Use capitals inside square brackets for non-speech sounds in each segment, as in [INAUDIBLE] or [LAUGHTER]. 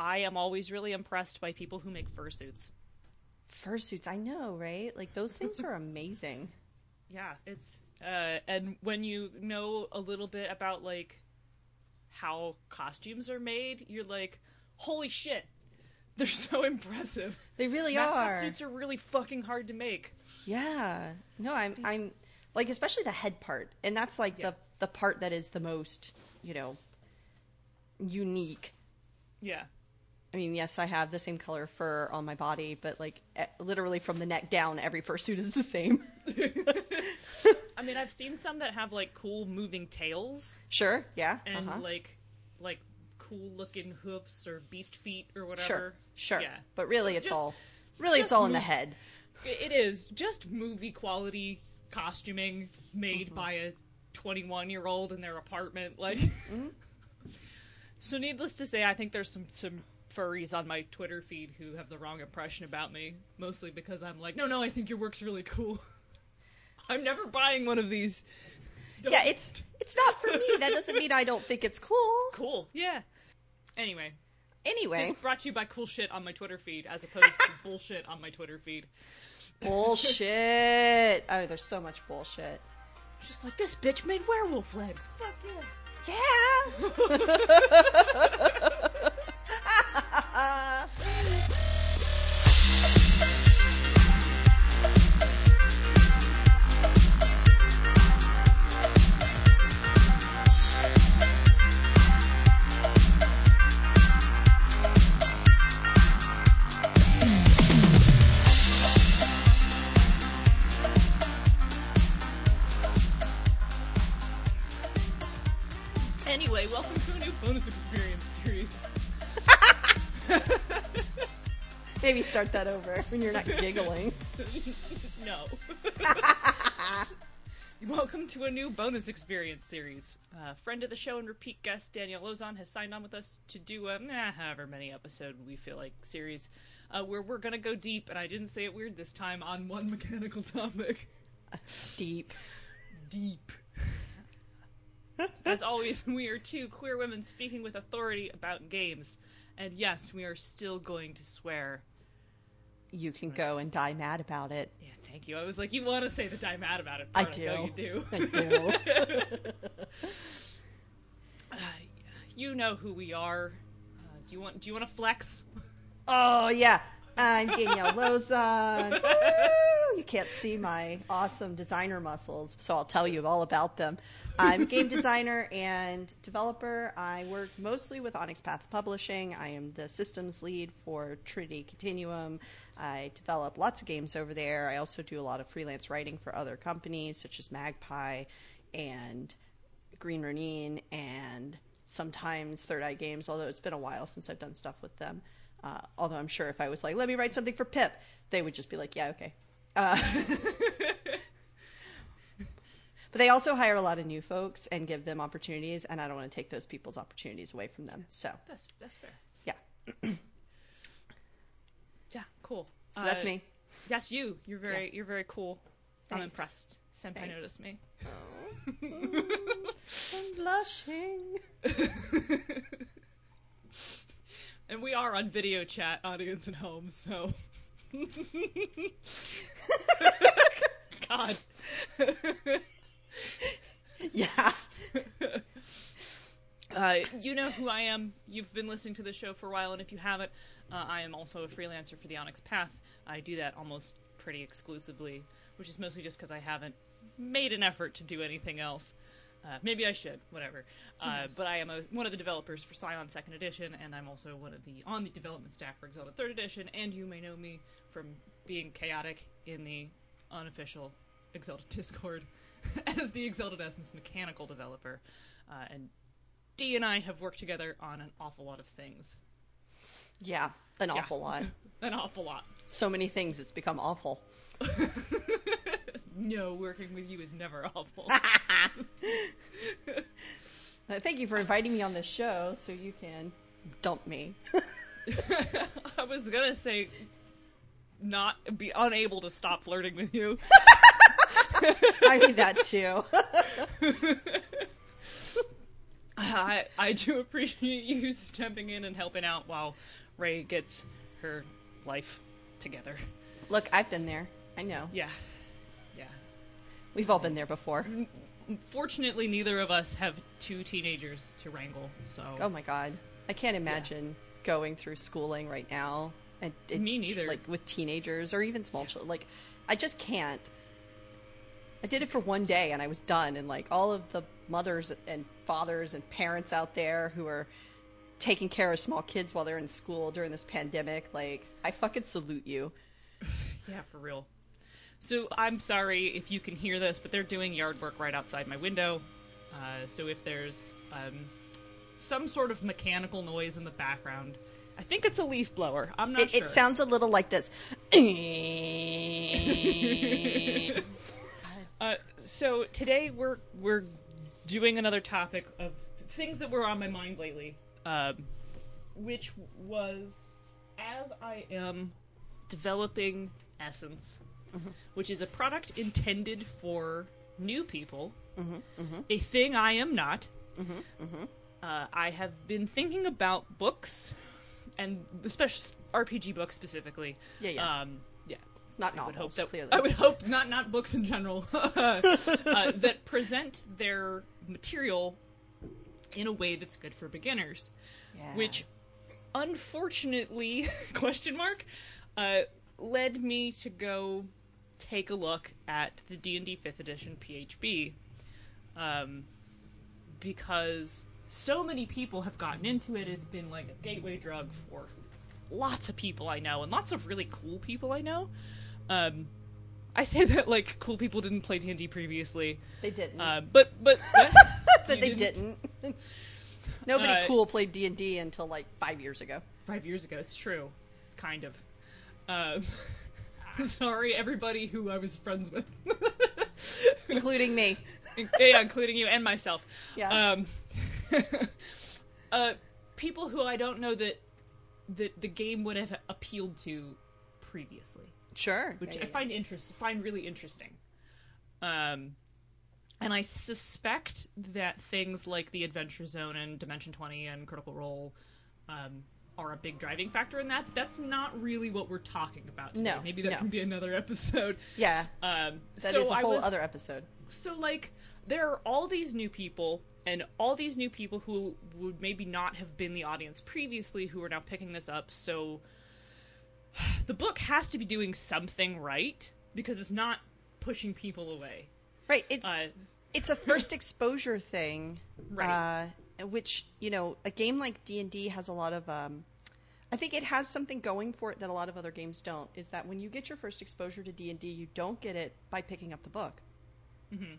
I am always really impressed by people who make fursuits. Fursuits, I know, right? Like those things are [LAUGHS] amazing. Yeah, it's uh, and when you know a little bit about like how costumes are made, you're like, holy shit, they're so [LAUGHS] impressive. They really Mascot are. suits are really fucking hard to make. Yeah. No, I'm I'm like especially the head part. And that's like Yeah. the the part that is the most, you know, unique. Yeah. I mean, yes, I have the same color fur on my body, but like literally from the neck down, every fursuit is the same. [LAUGHS] I mean, I've seen some that have like cool moving tails sure, yeah. and uh-huh. like like cool looking hoofs or beast feet or whatever. sure, sure. Yeah. But really, it's Just- all really it's all in the head. It is just movie quality costuming made Mm-hmm. by a 21 year old in their apartment. Like, Mm-hmm. [LAUGHS] so needless to say, I think there's some some furries on my Twitter feed who have the wrong impression about me, mostly because I'm like, no, no, I think your work's really cool. [LAUGHS] I'm never buying one of these. Don't- Yeah, it's it's not for me. That doesn't mean I don't think it's cool. [LAUGHS] cool. Yeah. Anyway, Anyway, this brought to you by cool shit on my Twitter feed, as opposed to [LAUGHS] bullshit on my Twitter feed. bullshit. Oh, there's so much bullshit. Just like this bitch made werewolf legs. Fuck yeah. Yeah. Start that over [LAUGHS] when you're not giggling. [LAUGHS] no. [LAUGHS] welcome to a new bonus experience series. Uh, friend of the show and repeat guest Danielle Lauzon has signed on with us to do a eh, however many episode we feel like series uh, where we're gonna go deep, and I didn't say it weird this time on one mechanical topic. Deep. Deep. As always, we are two queer women speaking with authority about games. And yes, we are still going to swear. You can go and die mad about it. Yeah, thank you. I was like, you want to say the die mad about it. I do. know you do. I do. [LAUGHS] Uh, you know who we are. Uh, do you want? Do you want to flex? oh yeah. I'm Danielle Lauzon. You can't see my awesome designer muscles, so I'll tell you all about them. I'm a game [LAUGHS] designer and developer. I work mostly with Onyx Path Publishing. I am the systems lead for Trinity Continuum. I develop lots of games over there. I also do a lot of freelance writing for other companies such as Magpie and Green Ronin and sometimes Third Eye Games, although it's been a while since I've done stuff with them. Uh, although I'm sure if I was like, let me write something for Pip, they would just be like, yeah, okay. Uh, [LAUGHS] but they also hire a lot of new folks and give them opportunities, and I don't want to take those people's opportunities away from them. So, That's that's fair. yeah. [CLEARS THROAT] Yeah, cool. So that's Uh, me. Yes, you. You're very Yeah. you're very cool. I'm impressed. Senpai Thanks. noticed me. I'm blushing. [LAUGHS] And we are on video chat, audience at home, so. [LAUGHS] [LAUGHS] God. Yeah. Uh, you know who I am. You've been listening to the show for a while, and if you haven't, uh, I am also a freelancer for the Onyx Path. I do that almost pretty exclusively, which is mostly just because I haven't made an effort to do anything else. Uh, maybe I should, whatever. Uh, but I am a, one of the developers for Scion Second Edition, and I'm also one of the on the development staff for Exalted Third Edition. And you may know me from being chaotic in the unofficial Exalted [LAUGHS] Discord [LAUGHS] as the Exalted Essence mechanical developer. Uh, and Dee and I have worked together on an awful lot of things. Yeah. An Yeah. awful lot. [LAUGHS] An awful lot. So many things, it's become awful. [LAUGHS] No, working with you is never [LAUGHS] awful. Uh, Thank you for inviting me on this show so you can dump me. I was gonna say, not be unable to stop flirting with you. I need that too. I I do appreciate you stepping in and helping out while Ray gets her life together. Look, I've been there. I know. Yeah, yeah. We've all been there before. Fortunately, neither of us have two teenagers to wrangle. So Oh my god. I can't imagine going through schooling right now. And, Me neither. Like with teenagers or even small children. Like, I just can't. I did it for one day and I was done. And like all of the mothers and fathers and parents out there who are taking care of small kids while they're in school during this pandemic, like, I fucking salute you. [SIGHS] Yeah, for real. So I'm sorry if you can hear this, but they're doing yard work right outside my window. Uh, so if there's um, some sort of mechanical noise in the background, I think it's a leaf blower. I'm not It, sure. it sounds a little like this. [LAUGHS] Uh, so today we're we're doing another topic of things that were on my mind lately, um, which was as I am developing Essence, which is a product intended for new people, a thing I am not. Uh, I have been thinking about books, and especially RPG books specifically. Yeah, yeah. Um, yeah. Not I would hope that clearly. I would hope not not books in general [LAUGHS] uh, that present their material in a way that's good for beginners, Yeah. which unfortunately [LAUGHS] question mark uh, led me to go take a look at the D and D Fifth Edition PHB, um, because so many people have gotten into it. It's been like a gateway drug for lots of people I know and lots of really cool people I know. Um, I say that like cool people didn't play D&D previously, They didn't. uh, but but [LAUGHS] said You they didn't. [LAUGHS] Nobody Uh, cool played D and D until like five years ago. five years ago. It's true, kind of. Um, [LAUGHS] sorry, everybody who I was friends with, including me. yeah, including you and myself. Yeah. Um, uh, people who I don't know that that the game would have appealed to previously. Sure. which Yeah, I find interest find really interesting. Um, and I suspect that things like the Adventure Zone and Dimension Twenty and Critical Role um, are a big driving factor in that. That's not really what we're talking about. Today. No, maybe that no. can be another episode. yeah. Um, That so is a whole was, other episode. so like there are all these new people and all these new people who would maybe not have been the audience previously who are now picking this up so [SIGHS] the book has to be doing something right because it's not pushing people away Right. It's uh, it's a first exposure thing, Right. Uh, which you know, a game like D and D has a lot of. Um, I think it has something going for it that a lot of other games don't. Is that when you get your first exposure to D and D, you don't get it by picking up the book. Mhm.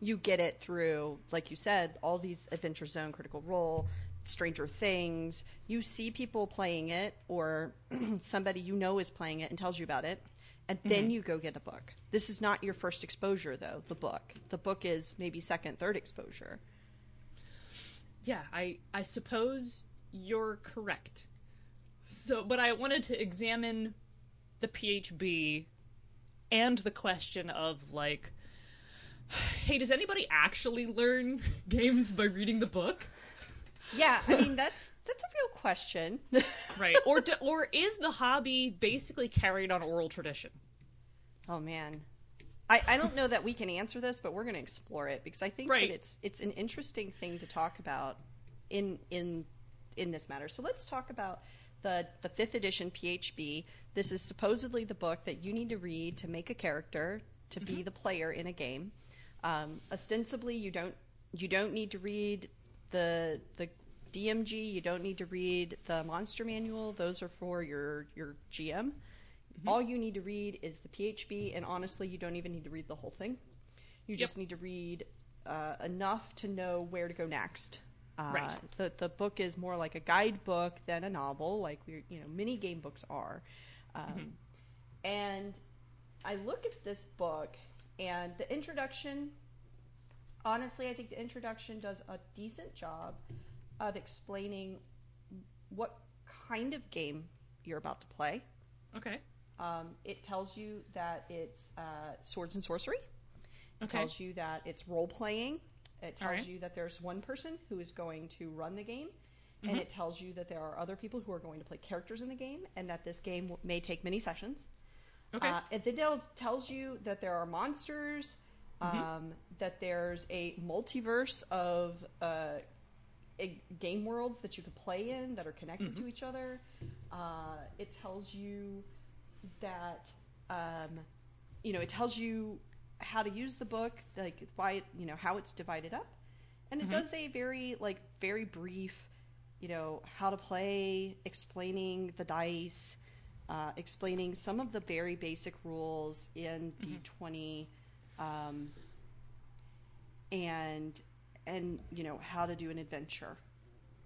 You get it through, like you said, all these Adventure Zone, Critical Role, Stranger Things. You see people playing it, or [CLEARS THROAT] somebody you know is playing it and tells you about it, and then mm-hmm. you go get a book. This is not your first exposure, though. The book. The book is maybe second, third exposure. yeah i i suppose you're correct so but i wanted to examine the phb and the question of like [SIGHS] hey does anybody actually learn [LAUGHS] games by reading the book Yeah, I mean [LAUGHS] that's that's a real question. [LAUGHS] right or do, or is the hobby basically carried on oral tradition oh man, I, I don't know that we can answer this, but we're going to explore it because I think Right. that it's it's an interesting thing to talk about in in in this matter. So let's talk about the the fifth edition PHB. This is supposedly the book that you need to read to make a character to be the player in a game. Um, ostensibly, you don't you don't need to read the the DMG. You don't need to read the monster manual. Those are for your your GM. All you need to read is the PHB, and honestly, you don't even need to read the whole thing. You just need to read uh, enough to know where to go next. Uh, Right. The the book is more like a guidebook than a novel, like we you know many game books are. Um, And I look at this book, and the introduction. Honestly, I think the introduction does a decent job of explaining what kind of game you're about to play. okay Um, it tells you that it's uh, swords and sorcery. It Okay. tells you that it's role playing. It tells right. you that there's one person who is going to run the game, Mm-hmm. and it tells you that there are other people who are going to play characters in the game, and that this game w- may take many sessions. Okay. Uh, it then tells you that there are monsters, Mm-hmm. um, that there's a multiverse of uh, a- game worlds that you could play in that are connected Mm-hmm. to each other. Uh, it tells you that um, you know it tells you how to use the book, like why it, you know how it's divided up, and it Mhm. does a very like very brief, you know how to play, explaining the dice, uh, explaining some of the very basic rules in D twenty, um, and and you know how to do an adventure.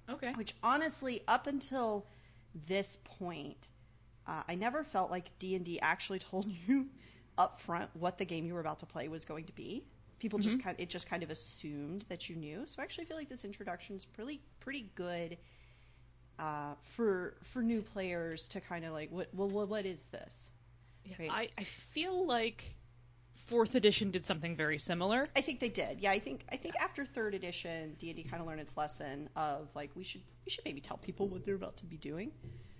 Okay. which honestly up until this point uh, i never felt like d&d actually [LAUGHS] told you up front what the game you were about to play was going to be. People just kind it just kind of assumed that you knew. So i actually feel like this introduction is pretty pretty good uh, for for new players to kind of like what well what, what is this? Yeah, Right. I, I feel like fourth edition did something very similar. I think they did. Yeah, I think I think after third edition, D and D kind of learned its lesson of like we should we should maybe tell people what they're about to be doing.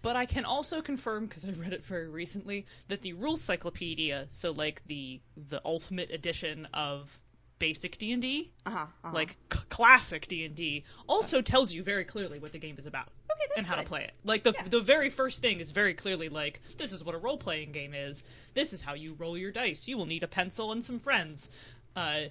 But I can also confirm because I read it very recently that the rules cyclopedia, so like the the ultimate edition of basic D and D, Uh like c- classic D and D, also tells you very clearly what the game is about. That's and how good. to play it. Like the Yeah. the very first thing is very clearly like this is what a role playing game is. This is how you roll your dice. You will need a pencil and some friends, uh,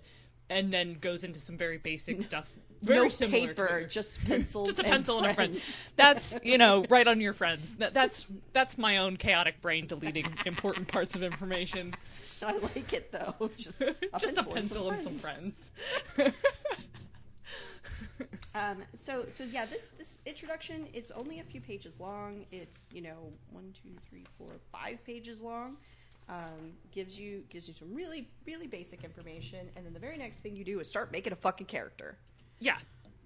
and then goes into some very basic stuff. Very no similar paper, just [LAUGHS] pencils. just a pencil and a friend. That's you know [LAUGHS] right on your friends. That, that's that's my own chaotic brain deleting important parts of information. I like it though. [LAUGHS] Just a just a pencil, pencil and some friends. Um, so so yeah, this this introduction it's only a few pages long. It's you know one, two, three, four, five pages long. Um, gives you gives you some really really basic information, and then the very next thing you do is start making a fucking character. Yeah,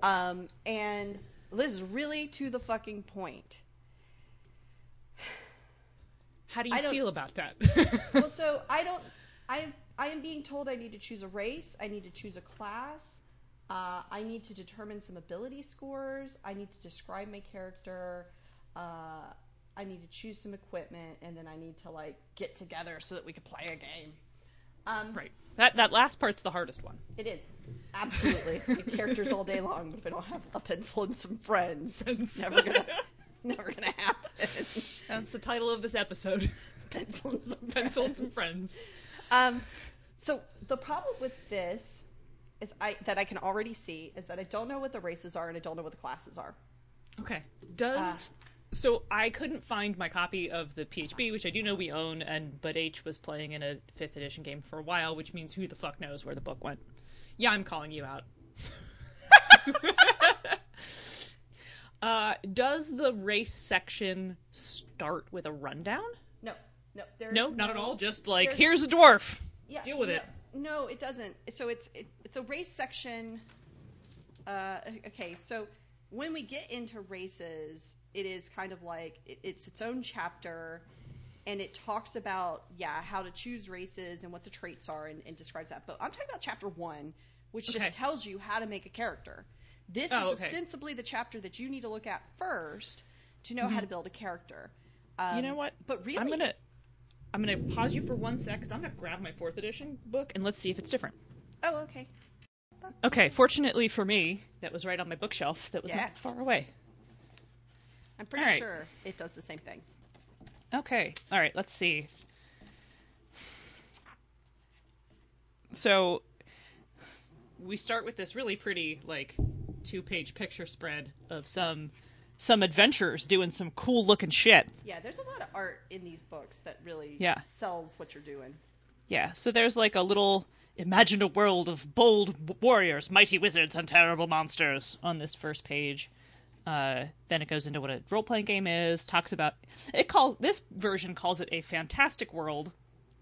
Um, and this is really to the fucking point. how do you feel about that? well, so [LAUGHS] I don't. I I am being told I need to choose a race. I need to choose a class. Uh, I need to determine some ability scores. I need to describe my character. Uh, I need to choose some equipment, and then I need to like get together so that we could play a game. Um, right. That that last part's the hardest one. It is absolutely [LAUGHS] characters all day long, but if I don't have a pencil and some friends, it's never gonna, [LAUGHS] never gonna happen. That's the title of this episode. pencil and some Pencil and some friends. Um, so the problem with this is I that I can already see is that I don't know what the races are and I don't know what the classes are. Okay. Does so I couldn't find my copy of the PHB, which I do know we own, and but H was playing in a fifth edition game for a while, which means who the fuck knows where the book went. Yeah, I'm calling you out. [LAUGHS] uh, does the race section start with a rundown? No, no, there's No, not at all. Just like here's a dwarf. yeah, deal with no, it. No, it doesn't. So it's it, it's a race section. Uh, okay, so when we get into races, it is kind of like it, it's its own chapter, and it talks about yeah how to choose races and what the traits are and, and describes that. But I'm talking about chapter one, which Okay. just tells you how to make a character. This Oh, is okay. ostensibly the chapter that you need to look at first to know how to build a character. Um, Mm-hmm. you know what? But really, I'm gonna I'm gonna pause you for one sec because I'm gonna grab my fourth edition book and let's see if it's different. oh okay. Okay, fortunately for me, that was right on my bookshelf. That was Yeah. not far away. I'm pretty right. sure it does the same thing. Okay. All right. Let's see. So we start with this really pretty, like, two-page picture spread of some some adventurers doing some cool looking shit. Yeah, there's a lot of art in these books that really Yeah. sells what you're doing. Yeah. So there's like a little imagine a world of bold warriors, mighty wizards, and terrible monsters on this first page. Uh, then it goes into what a role playing game is. Talks about it calls this version calls it a fantastic world,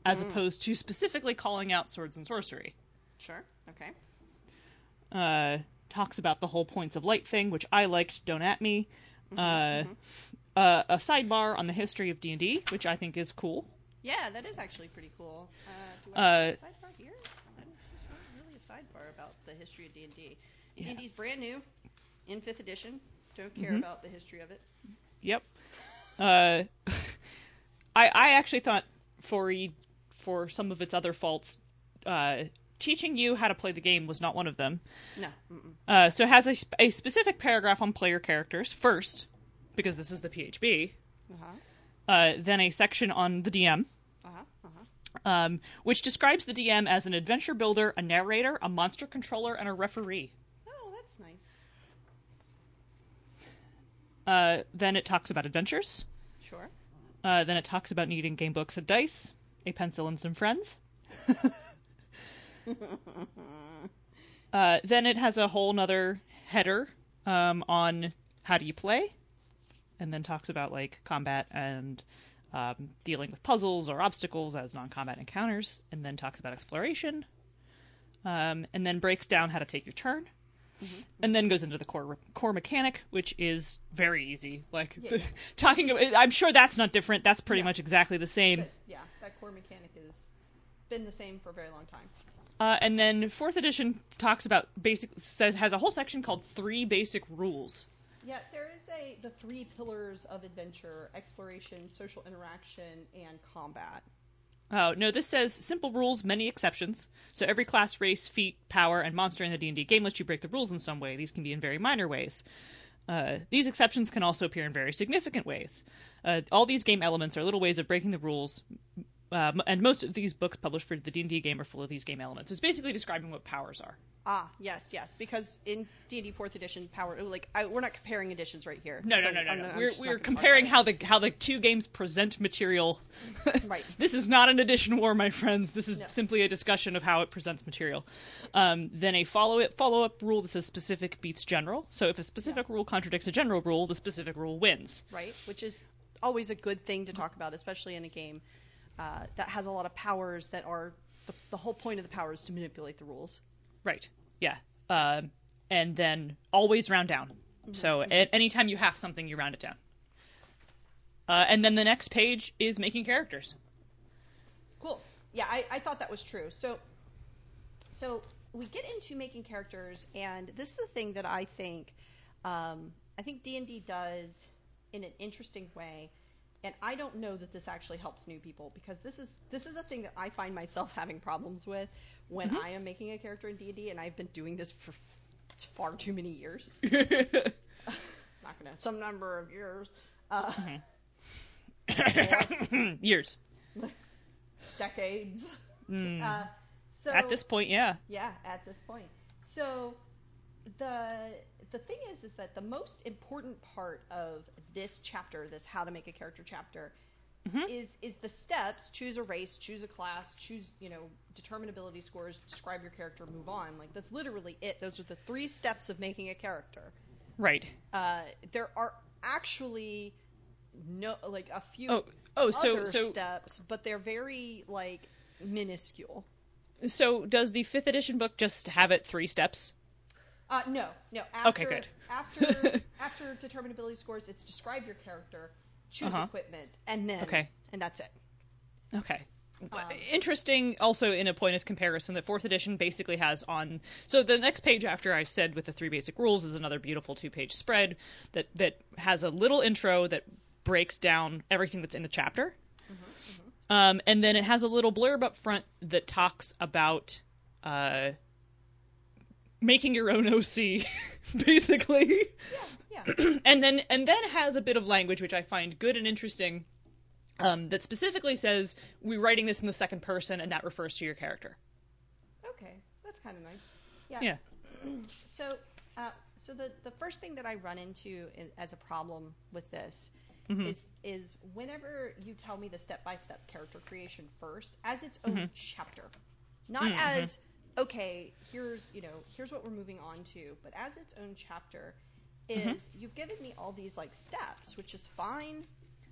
as opposed to specifically calling out swords and sorcery. Sure. Okay. Uh, talks about the whole points of light thing, which I liked. Don't at me. uh, uh, a sidebar on the history of D and D, which I think is cool. Yeah, that is actually pretty cool. Uh, do Uh, I have a sidebar here? Really a sidebar about the history of D and D. D and D's brand new, in fifth edition. Don't care Mhm. about the history of it. Yep. Uh, [LAUGHS] I I actually thought for e- for some of its other faults, uh, teaching you how to play the game was not one of them. No. Uh, so it has a, sp- a specific paragraph on player characters first, because this is the PHB. Uh-huh. Uh, then a section on the DM, Uh-huh. Uh-huh. um, which describes the DM as an adventure builder, a narrator, a monster controller, and a referee. Oh, that's nice. Uh, then it talks about adventures. Sure. Uh, then it talks about needing game books and dice, a pencil and some friends. [LAUGHS] [LAUGHS] uh, then it has a whole nother header um, on how do you play, and then talks about like combat and um, dealing with puzzles or obstacles as non-combat encounters, and then talks about exploration, um, and then breaks down how to take your turn. And then goes into the core core mechanic, which is very easy. Like Yeah, the- yeah. [LAUGHS] talking, about, I'm sure that's not different. That's pretty Yeah. much exactly the same. But yeah, that core mechanic has been the same for a very long time. Uh, and then fourth edition talks about basic says has a whole section called three basic rules. Yeah, there is a the three pillars of adventure: exploration, social interaction, and combat. Oh no, this says simple rules, many exceptions. So every class, race, feat, power, and monster in the D and D game lets you break the rules in some way. These can be in very minor ways. Uh, these exceptions can also appear in very significant ways. Uh, all these game elements are little ways of breaking the rules, uh, and most of these books published for the D and D game are full of these game elements. So it's basically describing what powers are. Ah, yes, yes. Because in D and D Fourth Edition, power like I, we're not comparing editions right here. No, so no, no, no, no. We're we're comparing how the how the two games present material. [LAUGHS] right. This is not an edition war, my friends. This is No. simply a discussion of how it presents material. Um, then a follow it follow up rule that says specific beats general. So if a specific rule contradicts a general rule, the specific rule wins. right? Which is always a good thing to talk about, especially in a game uh, that has a lot of powers that are the, the whole point of the power is to manipulate the rules. Right. Yeah. Um, and then always round down. So at any time you have something, you round it down. Uh, and then the next page is making characters. Cool. Yeah, I, I thought that was true. So, so we get into making characters, and this is a thing that I think, um, I think D and D does in an interesting way. And I don't know that this actually helps new people because this is this is a thing that I find myself [LAUGHS] having problems with when I am making a character in D and I've been doing this for f- far too many years. [LAUGHS] Not gonna some number of years, uh, more, [LAUGHS] Years. decades. Uh, so At this point, yeah. yeah, at this point. So the the thing is is that the most important part of this chapter, this how to make a character chapter, is is the steps, choose a race, choose a class, choose, you know, determine ability scores, describe your character, move on. Like that's literally it. Those are the three steps of making a character. Right. Uh, there are actually no like a few Oh, oh, so other so steps, but they're very like minuscule. so does the fifth edition book just have it three steps? Uh, no, no. After, Okay, good. After [LAUGHS] after determine ability scores, it's describe your character, choose Uh-huh. equipment, and then Okay. and that's it. Okay. Um, Interesting, also in a point of comparison, that fourth edition basically has on. So the next page after I said with the three basic rules is another beautiful two-page spread that that has a little intro that breaks down everything that's in the chapter, um, and then it has a little blurb up front that talks about uh, making your own OC, [LAUGHS] basically Yeah, yeah. [CLEARS THROAT] and then and then has a bit of language which I find good and interesting. Um, that specifically says we're writing this in the second person, and that refers to your character. okay, that's kind of nice. Yeah. Yeah. [CLEARS THROAT] So, uh, so the the first thing that I run into in, as a problem with this Mm-hmm. is is whenever you tell me the step by step character creation first as its own Mm-hmm. chapter, not as okay. Here's you know here's what we're moving on to, but as its own chapter is Mm-hmm. you've given me all these like steps, which is fine,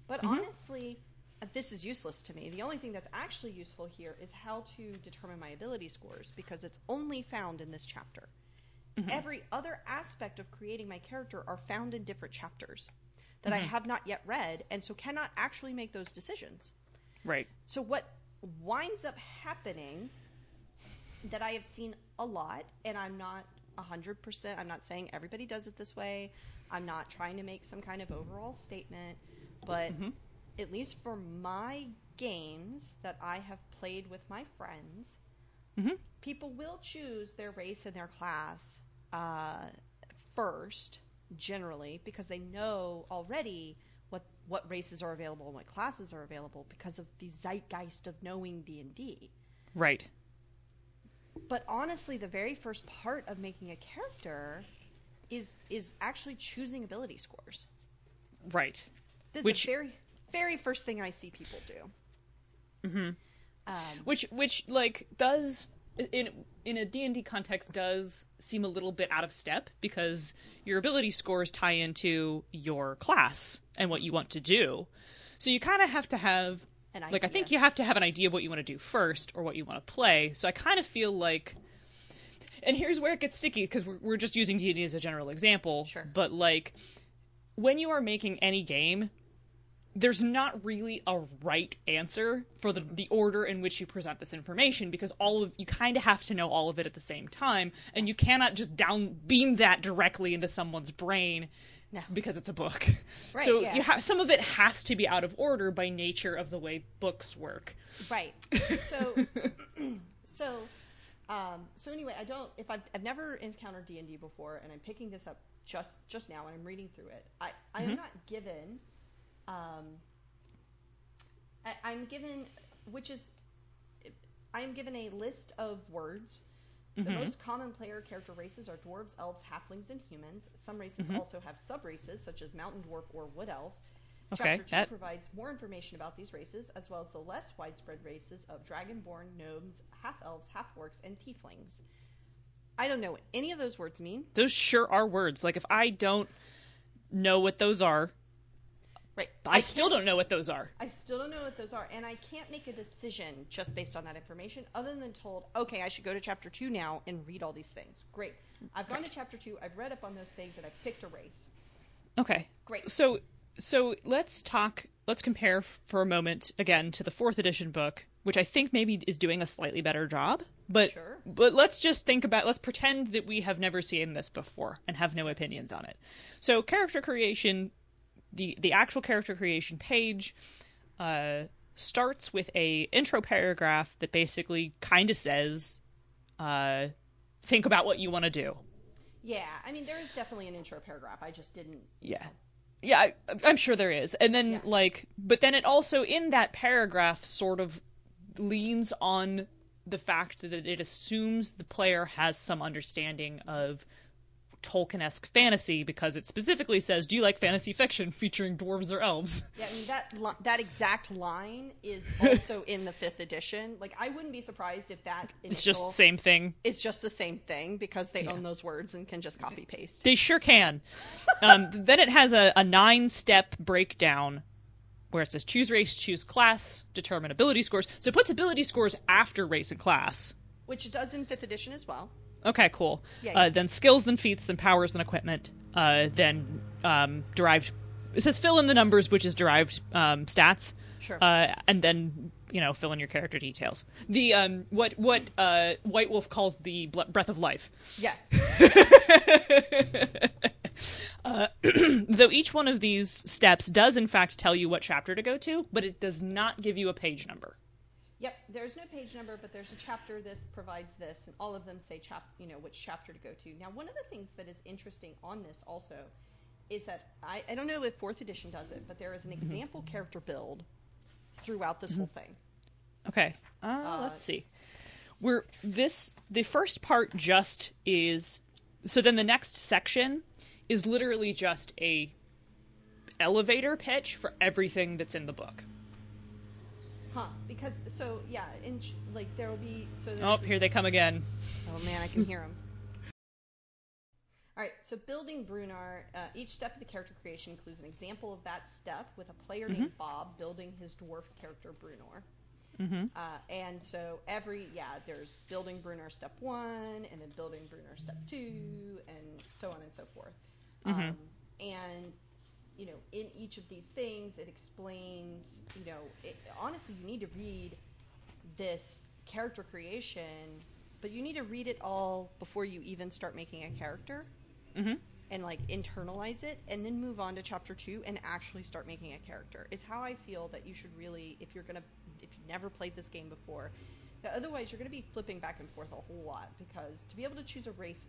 but Mm-hmm. honestly. uh, This is useless to me. The only thing that's actually useful here is how to determine my ability scores because it's only found in this chapter every other aspect of creating my character are found in different chapters that I have not yet read and so cannot actually make those decisions. Right. So what winds up happening that I have seen a lot, and I'm not hundred percent. I'm not saying everybody does it this way. I'm not trying to make some kind of overall statement, but Mhm. at least for my games that I have played with my friends, Mhm. people will choose their race and their class uh, first, generally, because they know already what what races are available and what classes are available because of the zeitgeist of knowing D and D. Right. But honestly, the very first part of making a character is is actually choosing ability scores. Right. This Which- is the very very first thing I see people do. Mhm. Um, which which like does in in a D&D context does seem a little bit out of step because your ability scores tie into your class and what you want to do. So you kind of have to have An like I think you have to have an idea of what you want to do first or what you want to play. So I kind of feel like and here's where it gets sticky because we're, we're just using D&D as a general example. Sure. But like when you are making any game, there's not really a right answer for the, the order in which you present this information because all of you kind of have to know all of it at the same time and you cannot just down beam that directly into someone's brain No. because it's a book [LAUGHS] Right, so yeah. you have some of it has to be out of order by nature of the way books work Right. So, [LAUGHS] so, um, so anyway, I don't. If I've, I've never encountered D and D before, and I'm picking this up just just now, and I'm reading through it. I I am not given. Um, I, I'm given, which is, I am given a list of words. The mm-hmm. most common player character races are dwarves, elves, halflings, and humans. Some races mm-hmm. also have sub races, such as mountain dwarf or wood elf. Okay, Chapter 2 that- provides more information about these races, as well as the less widespread races of dragonborn, gnomes, half elves, half orcs, and tieflings. I don't know what any of those words mean. those sure are words like if i don't know what those are Right. i, still don't know what those are I still don't know what those are, and I can't make a decision just based on that information, other than told, okay, I should go to chapter two now and read all these things. Great. I've gone to chapter two. I've read up on those things, and I've picked a race. Okay. Great. So so let's talk let's compare for a moment again to the 4th edition book, which I think maybe is doing a slightly better job. But Sure. but let's just think about let's pretend that we have never seen this before and have no opinions on it. So character creation the the actual character creation page uh starts with a intro paragraph that basically kind of says uh think about what you want to do. Yeah, I mean, there is definitely an intro paragraph. I just didn't. Yeah. Yeah, I, I'm sure there is. And then, Yeah. like, but then it also, in that paragraph, sort of leans on the fact that it assumes the player has some understanding of Tolkien esque fantasy because it specifically says, Do you like fantasy fiction [LAUGHS] featuring dwarves or elves? Yeah, I mean that li- that exact line is also [LAUGHS] in the fifth edition. Like, I wouldn't be surprised if that It's just the same thing. is just the same thing because they own those words and can just copy paste. They sure can. [LAUGHS] Um, then it has a, a nine step breakdown where it says choose race, choose class, determine ability scores. So it puts ability scores after race and class. Which it does in fifth edition as well. Okay, cool. Yeah, Uh, then skills, then feats, then powers, then equipment, uh, then um, derived. It says fill in the numbers, which is derived um, stats. Sure. Uh, and then you know fill in your character details. The um, what what uh, White Wolf calls the ble- breath of life. Yes. [LAUGHS] [CLEARS THROAT] Though each one of these steps does in fact tell you what chapter to go to, but it does not give you a page number. Yep. There's no page number, but there's a chapter. This provides this, and all of them say chap. You know which chapter to go to. Now, one of the things that is interesting on this also is that I, I don't know if fourth edition does it, but there is an mm-hmm. example character build throughout this whole mm-hmm. thing. Okay. Uh, uh, let's see. We're this the first part just is so then the next section is literally just a elevator pitch for everything that's in the book. Huh? Because so yeah, in ch- like there will be so. Oh, this- here they come again. Oh man, I can hear them. [LAUGHS] All right, so building Brunar, uh, each step of the character creation includes an example of that step with a player named Bob building his dwarf character Brunar. Uh, and so every yeah, there's building Brunar step one, and then building Brunar step two, and so on and so forth. Um, and you know, in each of these things, it explains. You know, it, honestly, you need to read this character creation but you need to read it all before you even start making a character Mm-hmm. and like internalize it and then move on to chapter two and actually start making a character is how i feel that you should really if you're gonna if you've never played this game before otherwise you're gonna be flipping back and forth a whole lot because to be able to choose a race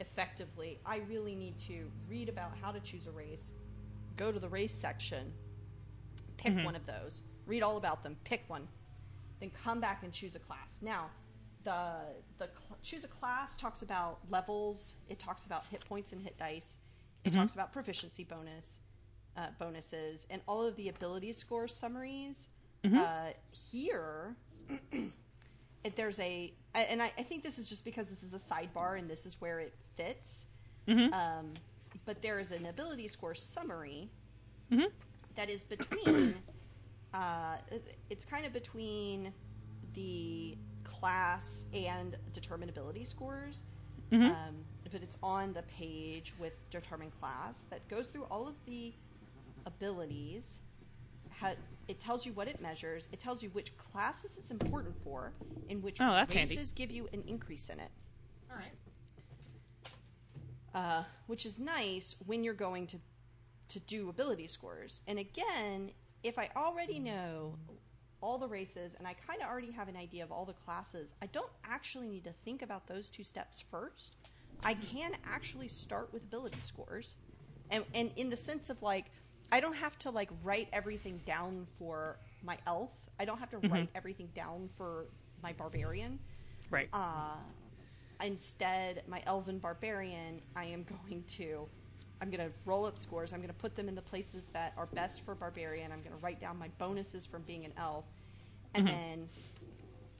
effectively i really need to read about how to choose a race go to the race section pick Mhm. one of those read all about them pick one then come back and choose a class now the the cl- choose a class talks about levels it talks about hit points and hit dice it Mhm. talks about proficiency bonus uh, bonuses and all of the ability score summaries Mhm. uh, here [CLEARS THROAT] it, there's a and I, I think this is just because this is a sidebar and this is where it fits Mm-hmm. um, but there is an ability score summary mm-hmm. that is between [COUGHS] uh, it's kind of between the class and determined ability scores Mhm. um, but it's on the page with determined class that goes through all of the abilities ha- it tells you what it measures it tells you which classes it's important for and which Oh, that's handy. races give you an increase in it All right. Uh, which is nice when you're going to to do ability scores. And again, if I already know all the races and I kind of already have an idea of all the classes, I don't actually need to think about those two steps first. I can actually start with ability scores, and and in the sense of like, I don't have to like write everything down for my elf. I don't have to Mhm. write everything down for my barbarian. Right. Uh, instead, my elven barbarian, I am [LAUGHS] going to, I'm going to roll up scores. I'm going to put them in the places that are best for barbarian. I'm going to write down my bonuses from being an elf, and Mhm. then,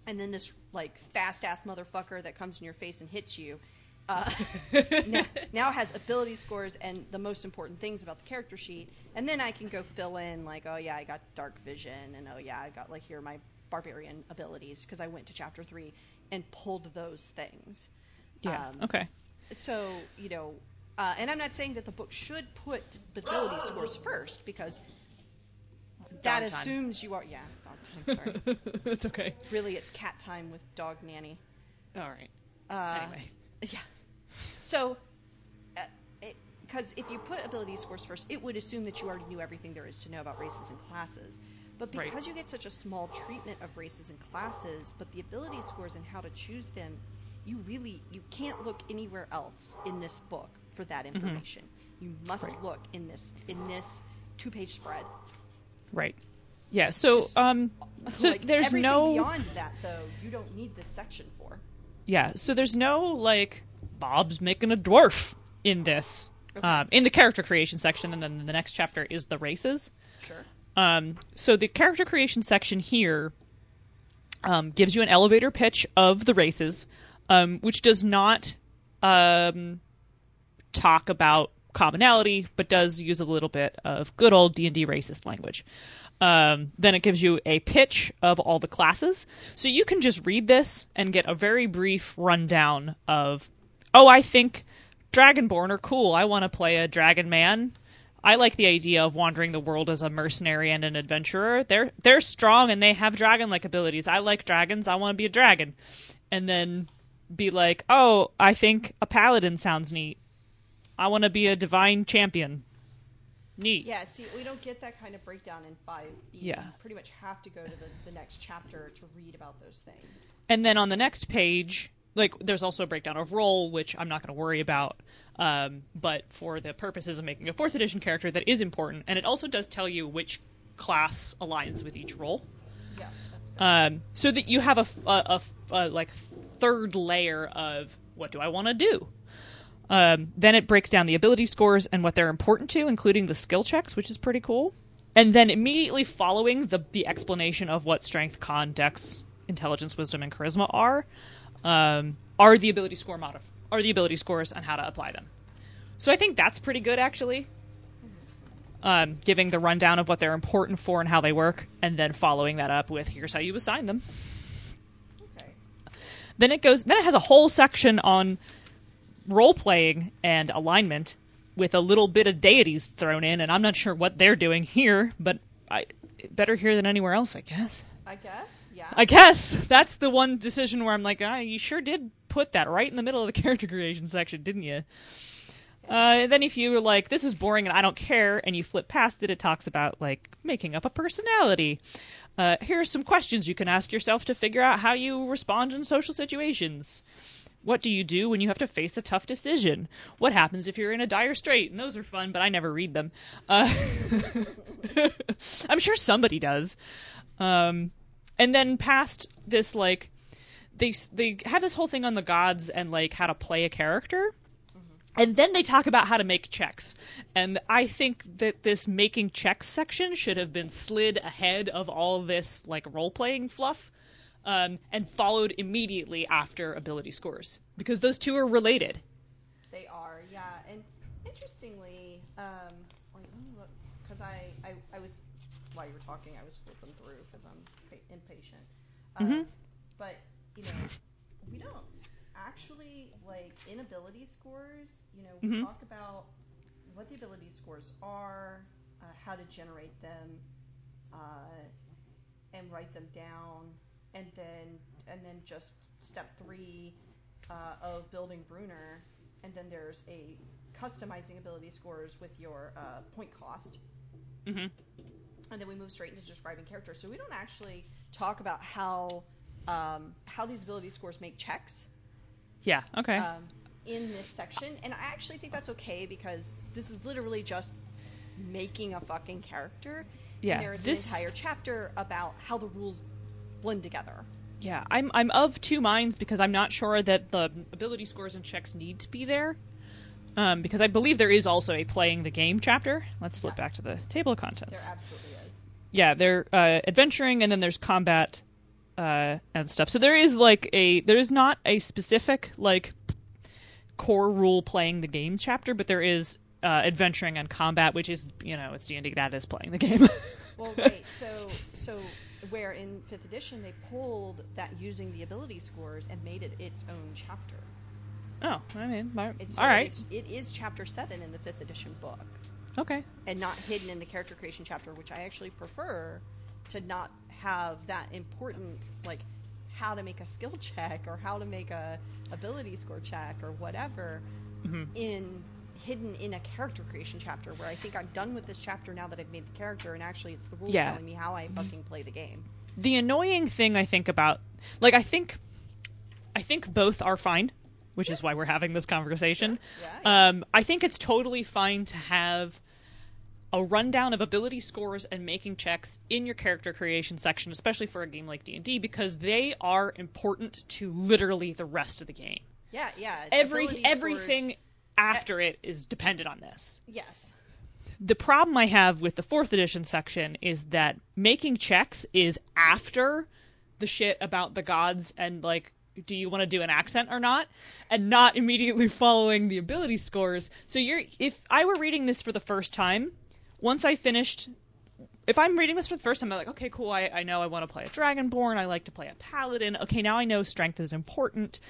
and then this like fast ass motherfucker that comes in your face and hits you. Uh, [LAUGHS] now, now has ability scores and the most important things about the character sheet, and then I can go fill in like, oh yeah, I got dark vision, and oh yeah, I got like here my barbarian abilities because I went to chapter three and pulled those things. Yeah. Um, okay. So you know, uh, and I'm not saying that the book should put ability scores first because that Dog time. assumes you are. Yeah, dog time. Sorry, [LAUGHS] it's okay. it's really it's cat time with dog nanny. All right. Uh, Anyway. Yeah. So, because if you put ability scores first, it would assume that you already knew everything there is to know about races and classes. But Right. because you get such a small treatment of races and classes, but the ability scores and how to choose them, you really you can't look anywhere else in this book for that information. You must Mm-hmm. Right. look in this in this two page spread. Right. Yeah. So, Just- um, so Like, there's everything no beyond that though. You don't need this section for. Yeah, so there's no like Bob's making a dwarf in this. Okay. Um, in the character creation section, and then the next chapter is the races. Sure. Um, so the character creation section here um, gives you an elevator pitch of the races, um, which does not um, talk about commonality, but does use a little bit of good old D and D racist language. Um, then it gives you a pitch of all the classes, so you can just read this and get a very brief rundown of, oh, I think Dragonborn are cool. I want to play a Dragon Man. I like the idea of wandering the world as a mercenary and an adventurer. They're they're strong and they have dragon like abilities. I like dragons. I want to be a dragon. And then be like, "Oh, I think a paladin sounds neat. I want to be a divine champion." Neat. Yeah, see, we don't get that kind of breakdown in 5e. Yeah. You pretty much have to go to the, the next chapter to read about those things. And then on the next page, like there's also a breakdown of role, which I'm not going to worry about. Um, but for the purposes of making a fourth edition character, that is important, and it also does tell you which class aligns with each role. Yes, um, so that you have a a like third layer of what do I want to do. Um, then it breaks down the ability scores and what they're important to, including the skill checks, which is pretty cool. And then immediately following the the explanation of what strength, con, dex, intelligence, wisdom, and charisma are, um, are the ability score modif- are the ability scores and how to apply them. So I think that's pretty good actually. Um, giving the rundown of what they're important for and how they work, and then following that up with here's how you assign them. Okay. Then it goes. Then it has a whole section on role playing and alignment, with a little bit of deities thrown in, and I'm not sure what they're doing here, but I better here than anywhere else, I guess. I guess. I guess that's the one decision where I'm like, ah, you sure did put that right in the middle of the [LAUGHS] character creation section, didn't you? Uh, then if you were like, this is boring and I don't care, and you flip past it, it talks about like making up a personality. Uh, here are some questions you can ask yourself to figure out how you respond in social situations. What do you do when you have to face a tough decision? What happens if you're in a dire strait? And those are fun, but I never read them. Uh, [LAUGHS] I'm sure somebody does. Um, and then past this, like they they have this whole thing on the gods and like how to play a character. And then they talk about how to make checks. And I think that this making checks section should have been slid ahead of all this like role playing fluff um, and followed immediately after ability scores because those two are related. They are, yeah. And interestingly, um, wait, let me look because I, I I was while you were talking, I was flipping through because I'm pa- impatient. Um, Mhm. But you know, we don't actually like inability scores. You know, we Mhm. talk about what the ability scores are, uh, how to generate them, uh, and write them down, and then and then just step three uh, of building Bruenor, and then there's a customizing ability scores with your uh, point cost, hmm and then we move straight into describing characters. So we don't actually talk about how um, how these ability scores make checks Yeah. Okay. um, in this section, and I actually think that's okay because this is literally just making a fucking character. Yeah, and there's this- an entire chapter about how the rules blend together. Yeah, I'm I'm of two minds because I'm not sure that the ability scores and checks need to be there. Um, because I believe there is also a playing the game chapter. Let's flip Yeah. back to the table of There contents. absolutely is. Yeah, they're uh, adventuring, and then there's combat uh, and stuff. So there is like a there is not a specific like core rule playing the game chapter, but there is uh, adventuring and combat, which is you know it's D and D that is playing the game. [LAUGHS] Well, right. So, so where in fifth edition they pulled that using the ability scores and made it its own chapter. oh, I mean, my, It's, all right, it's, it is chapter seven in the fifth edition book, okay, and not hidden in the character creation chapter, which I actually prefer to not have that important like how to make a skill check or how to make a ability score check or whatever Mhm. in hidden in a character creation chapter where I think I'm done with this chapter now that I've made the character and actually it's the rules Yeah. telling me how I fucking play the game. the annoying thing I think about like I think I think both are fine, which is why we're having this conversation. Sure. Yeah, Um, I think it's totally fine to have a rundown of ability scores and making checks in your character creation section, especially for a game like D&D because they are important to literally the rest of the game. Yeah, yeah. Every ability everything scores- after it is dependent on this yes. the problem I have with the fourth edition section is that making checks is after the shit about the gods and like do you want to do an accent or not and not immediately [LAUGHS] following the ability scores so you're if i were reading this for the first time once i finished if i'm reading this for the first time i'm like okay cool i, I know i want to play a dragonborn i like to play a paladin okay now i know strength is important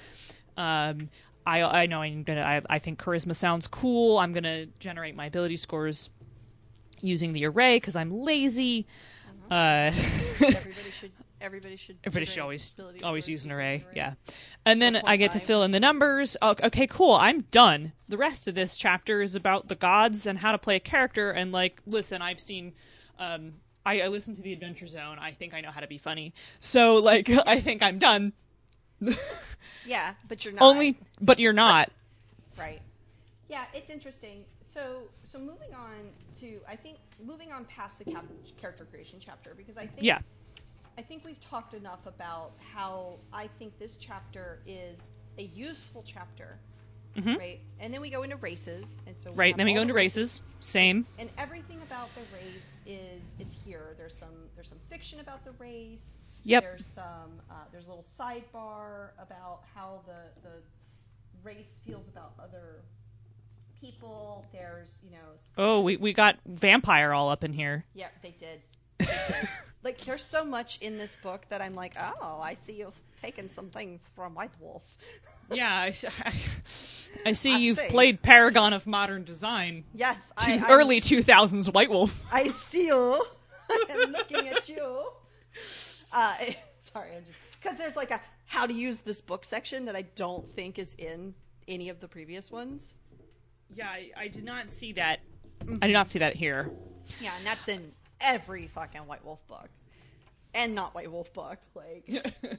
um, I, I know I'm gonna. I, I think charisma sounds cool. I'm gonna generate my ability scores using the array because I'm lazy. Uh, [LAUGHS] Everybody should. Everybody should. everybody should always always use an using array. Yeah, and then I get to fill in the numbers. Oh, okay, cool. I'm done. The rest of this chapter is about the gods and how to play a character. And like, listen, I've seen. Um, I, I listened to the Adventure Zone. I think I know how to be funny. So like, [LAUGHS] I think I'm done. [LAUGHS] Yeah, but you're not. Only, but you're not. [LAUGHS] Right. Yeah, it's interesting. So, so moving on to, I think, moving on past the cap- character creation chapter because I think, Yeah. I think we've talked enough about how I think this chapter is a useful chapter, Mhm. right? And then we go into races, and so Right. Then we go into races. Same. and everything about the race is it's here. There's some there's some fiction about the race. Yep. There's some uh, there's a little sidebar about how the the race feels about other people. There's you know Oh, we we got vampire all up in here. Yep, they did. [LAUGHS] They did. Like there's so much in this book that I'm like oh I see you've taken some things from White Wolf. [LAUGHS] Yeah, [LAUGHS] I see I you've see. played Paragon of Modern Design. yes, To I, I'm- early 2000s White Wolf. [LAUGHS] I see you. I'm looking at you. Uh, sorry, I'm just because there's like a how to use this book section that I don't think is in any of the previous ones. Yeah, I, I did not see that. I did not see that here. Yeah, and that's in every fucking White Wolf book. And not White Wolf book. Like,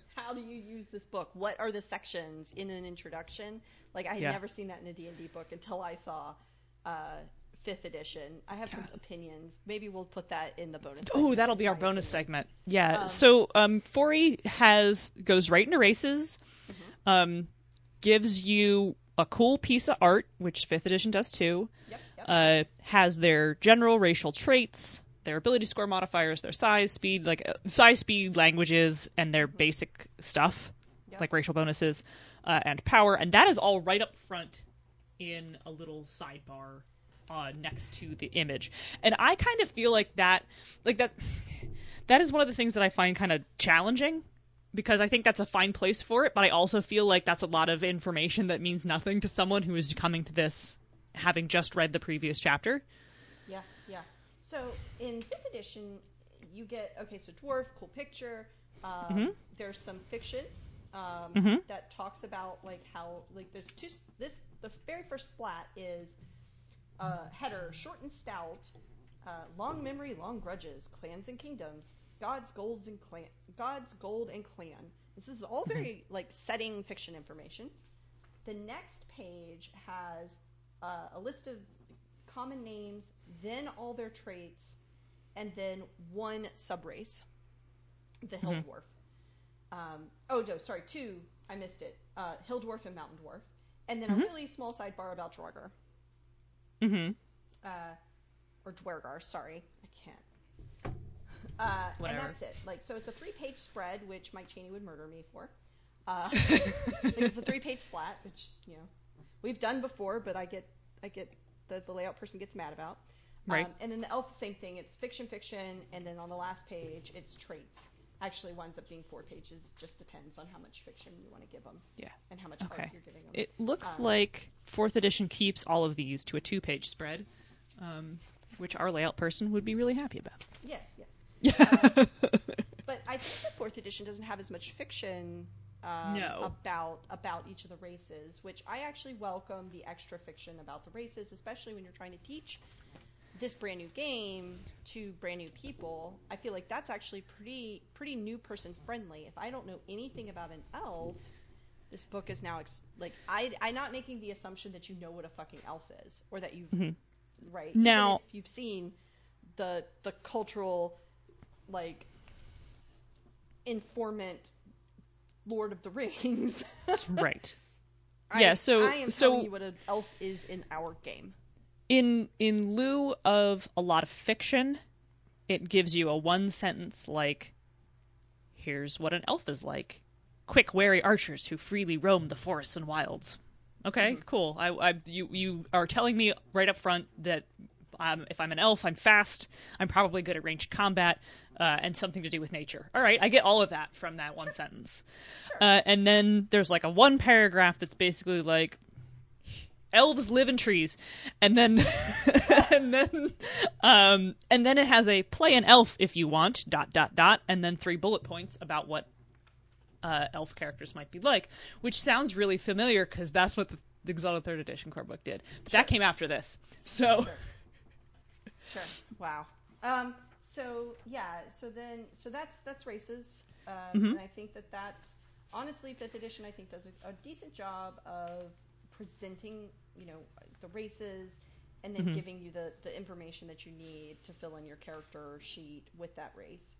[LAUGHS] how do you use this book? What are the sections in an introduction? Like, I had Yeah. never seen that in a D&D book until I saw uh, 5th edition. I have some opinions. Maybe we'll put that in the bonus. Oh, that'll be our bonus opinions. segment. Yeah. so um has goes right into races. Mm-hmm. Um gives you a cool piece of art, which 5th edition does too. Yep, yep. Uh has their general racial traits, their ability score modifiers, their size, speed, like uh, size, speed, languages and their basic stuff, Yep. like racial bonuses uh, and power, and that is all right up front in a little sidebar uh, next to the image. And I kind of feel like that, like that, [SIGHS] that is one of the things that I find kind of challenging because I think that's a fine place for it, but I also feel like that's a lot of information that means nothing to someone who is coming to this having just read the previous chapter. Yeah, yeah. So in fifth edition, you get okay. So dwarf, cool picture. Um, Mm-hmm. There's some fiction um, that talks about like how like there's two. This the very first splat is uh, header short and stout. Uh, long memory, long grudges, clans and kingdoms, gods, golds and clan, gods, gold and clan. This is all very like setting fiction information. The next page has uh, a list of common names, then all their traits, and then one subrace, the hill dwarf. Um, oh no, sorry, two. I missed it. Uh, hill dwarf and mountain dwarf, and then a really small sidebar about Draugr. Mm-hmm. Uh, or Duergar, sorry, I can't. Uh, and that's it. Like, so it's a three-page spread, which Mike Chaney would murder me for. Uh, [LAUGHS] it's a three-page splat, which you know we've done before, but I get I get the the layout person gets mad about. Right. Um, and then the elf, same thing. It's fiction, fiction, and then on the last page, it's traits. Actually, winds up being four pages. Just depends on how much fiction you want to give them Yeah. and how much Okay. art you're giving them. It looks Um, like fourth edition keeps all of these to a two-page spread, um, which our layout person would be really happy about. Yes, yes. Uh, [LAUGHS] but I think the fourth edition doesn't have as much fiction um, No. about about each of the races, which I actually welcome the extra fiction about the races, especially when you're trying to teach this brand new game to brand new people. I feel like that's actually pretty pretty new person friendly. If I don't know anything about an elf, this book is now ex- like I I'm not making the assumption that you know what a fucking elf is or that you've right Even Now- if you've seen the the cultural like informant Lord of the Rings. [LAUGHS] right. I- Yeah, so- I am so- telling you what an elf is in our game. in in lieu of a lot of fiction, it gives you a one sentence like here's what an elf is like. Quick, wary archers who freely roam the forests and wilds. Okay, cool. I, I you you are telling me right up front that um, if I'm an elf, I'm fast. I'm probably good at ranged combat uh, and something to do with nature. All right, I get all of that from that one sentence. Uh, and then there's like a one paragraph that's basically like elves live in trees and then [LAUGHS] and then um and then it has a play an elf if you want dot dot dot and then three bullet points about what uh elf characters might be like which sounds really familiar because that's what the, the exalted third edition core book did but that came after this so Sure. Wow. Um, so yeah. So then, so that's that's races, um, Mm-hmm. and I think that that's honestly fifth edition. I think does a, a decent job of presenting, you know, the races, and Mm-hmm. then giving you the the information that you need to fill in your character sheet with that race.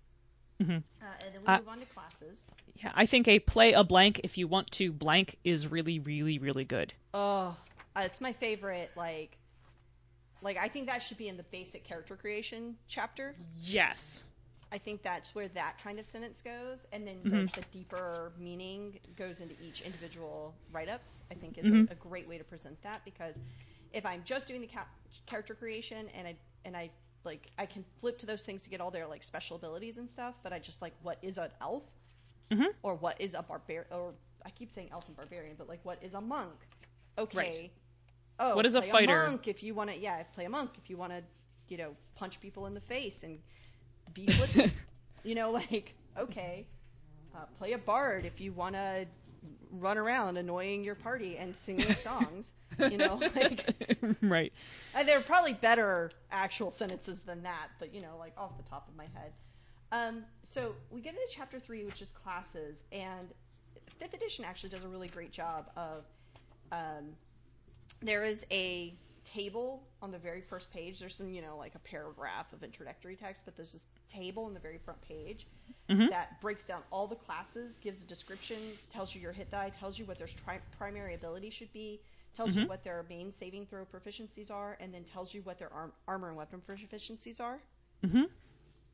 Uh, and then we Uh, move on to classes. yeah i think a play a blank if you want to blank is really really really good Oh, uh, it's my favorite. Like, like I think that should be in the basic character creation chapter. yes I think that's where that kind of sentence goes, and then Mm-hmm. the, the deeper meaning goes into each individual write-ups. I think is Mm-hmm. a, a great way to present that because if I'm just doing the ca- character creation and I and I like I can flip to those things to get all their like special abilities and stuff, but I just like what is an elf Mm-hmm. or what is a barbarian or I keep saying elf and barbarian, but like what is a monk? Okay. Right. Oh, What is a fighter? monk if you want to, yeah, play a monk if you want to, you know, punch people in the face and be flippant. [LAUGHS] you know, like okay, uh, play a bard if you want to run around annoying your party and singing [LAUGHS] songs. you know, [LAUGHS] like right. uh, there are probably better actual sentences than that, but you know, like off the top of my head. Um, so we get into chapter three, which is classes, and fifth edition actually does a really great job of. Um, there is a table on the very first page. There's some, you know, like a paragraph of introductory text, but there's this table in the very front page that breaks down all the classes, gives a description, tells you your hit die, tells you what their tri- primary ability should be, tells you what their main saving throw proficiencies are, and then tells you what their arm- armor and weapon proficiencies are. Mm-hmm.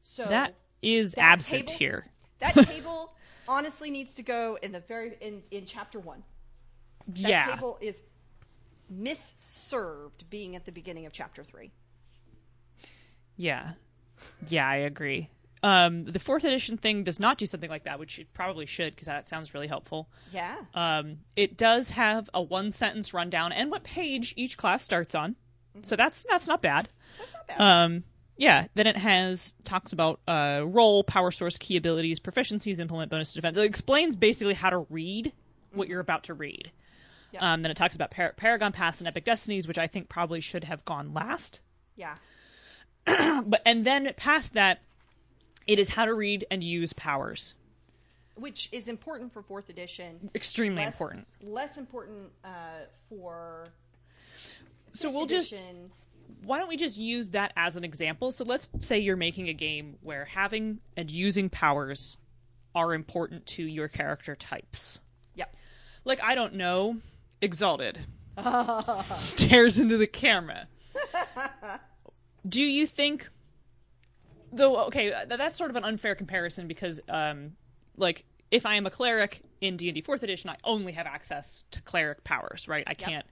So That is that absent table- here. that [LAUGHS] table honestly needs to go in the very in in chapter one. That yeah. table is misserved being at the beginning of chapter three. Yeah. Yeah, I agree. Um, the fourth edition thing does not do something like that, which it probably should, because that sounds really helpful. Yeah. Um, it does have a one sentence rundown and what page each class starts on, so that's that's not bad. That's not bad. Um, yeah, then it has talks about uh, role, power source, key abilities, proficiencies, implement, bonus to defense. It explains basically how to read what you're about to read. Um, then it talks about Par- Paragon Paths and Epic Destinies, which I think probably should have gone last. yeah. [CLEARS THROAT] But and then past that, it is how to read and use powers. Which is important for fourth edition. Extremely Less, important. Less important uh, for So we'll just why don't we just use that as an example? So let's say you're making a game where having and using powers are important to your character types. Yep. Like I don't know, exalted [LAUGHS] stares into the camera. Do you think though okay, that's sort of an unfair comparison because um like if I am a cleric in D&D 4th edition, I only have access to cleric powers, right? I can't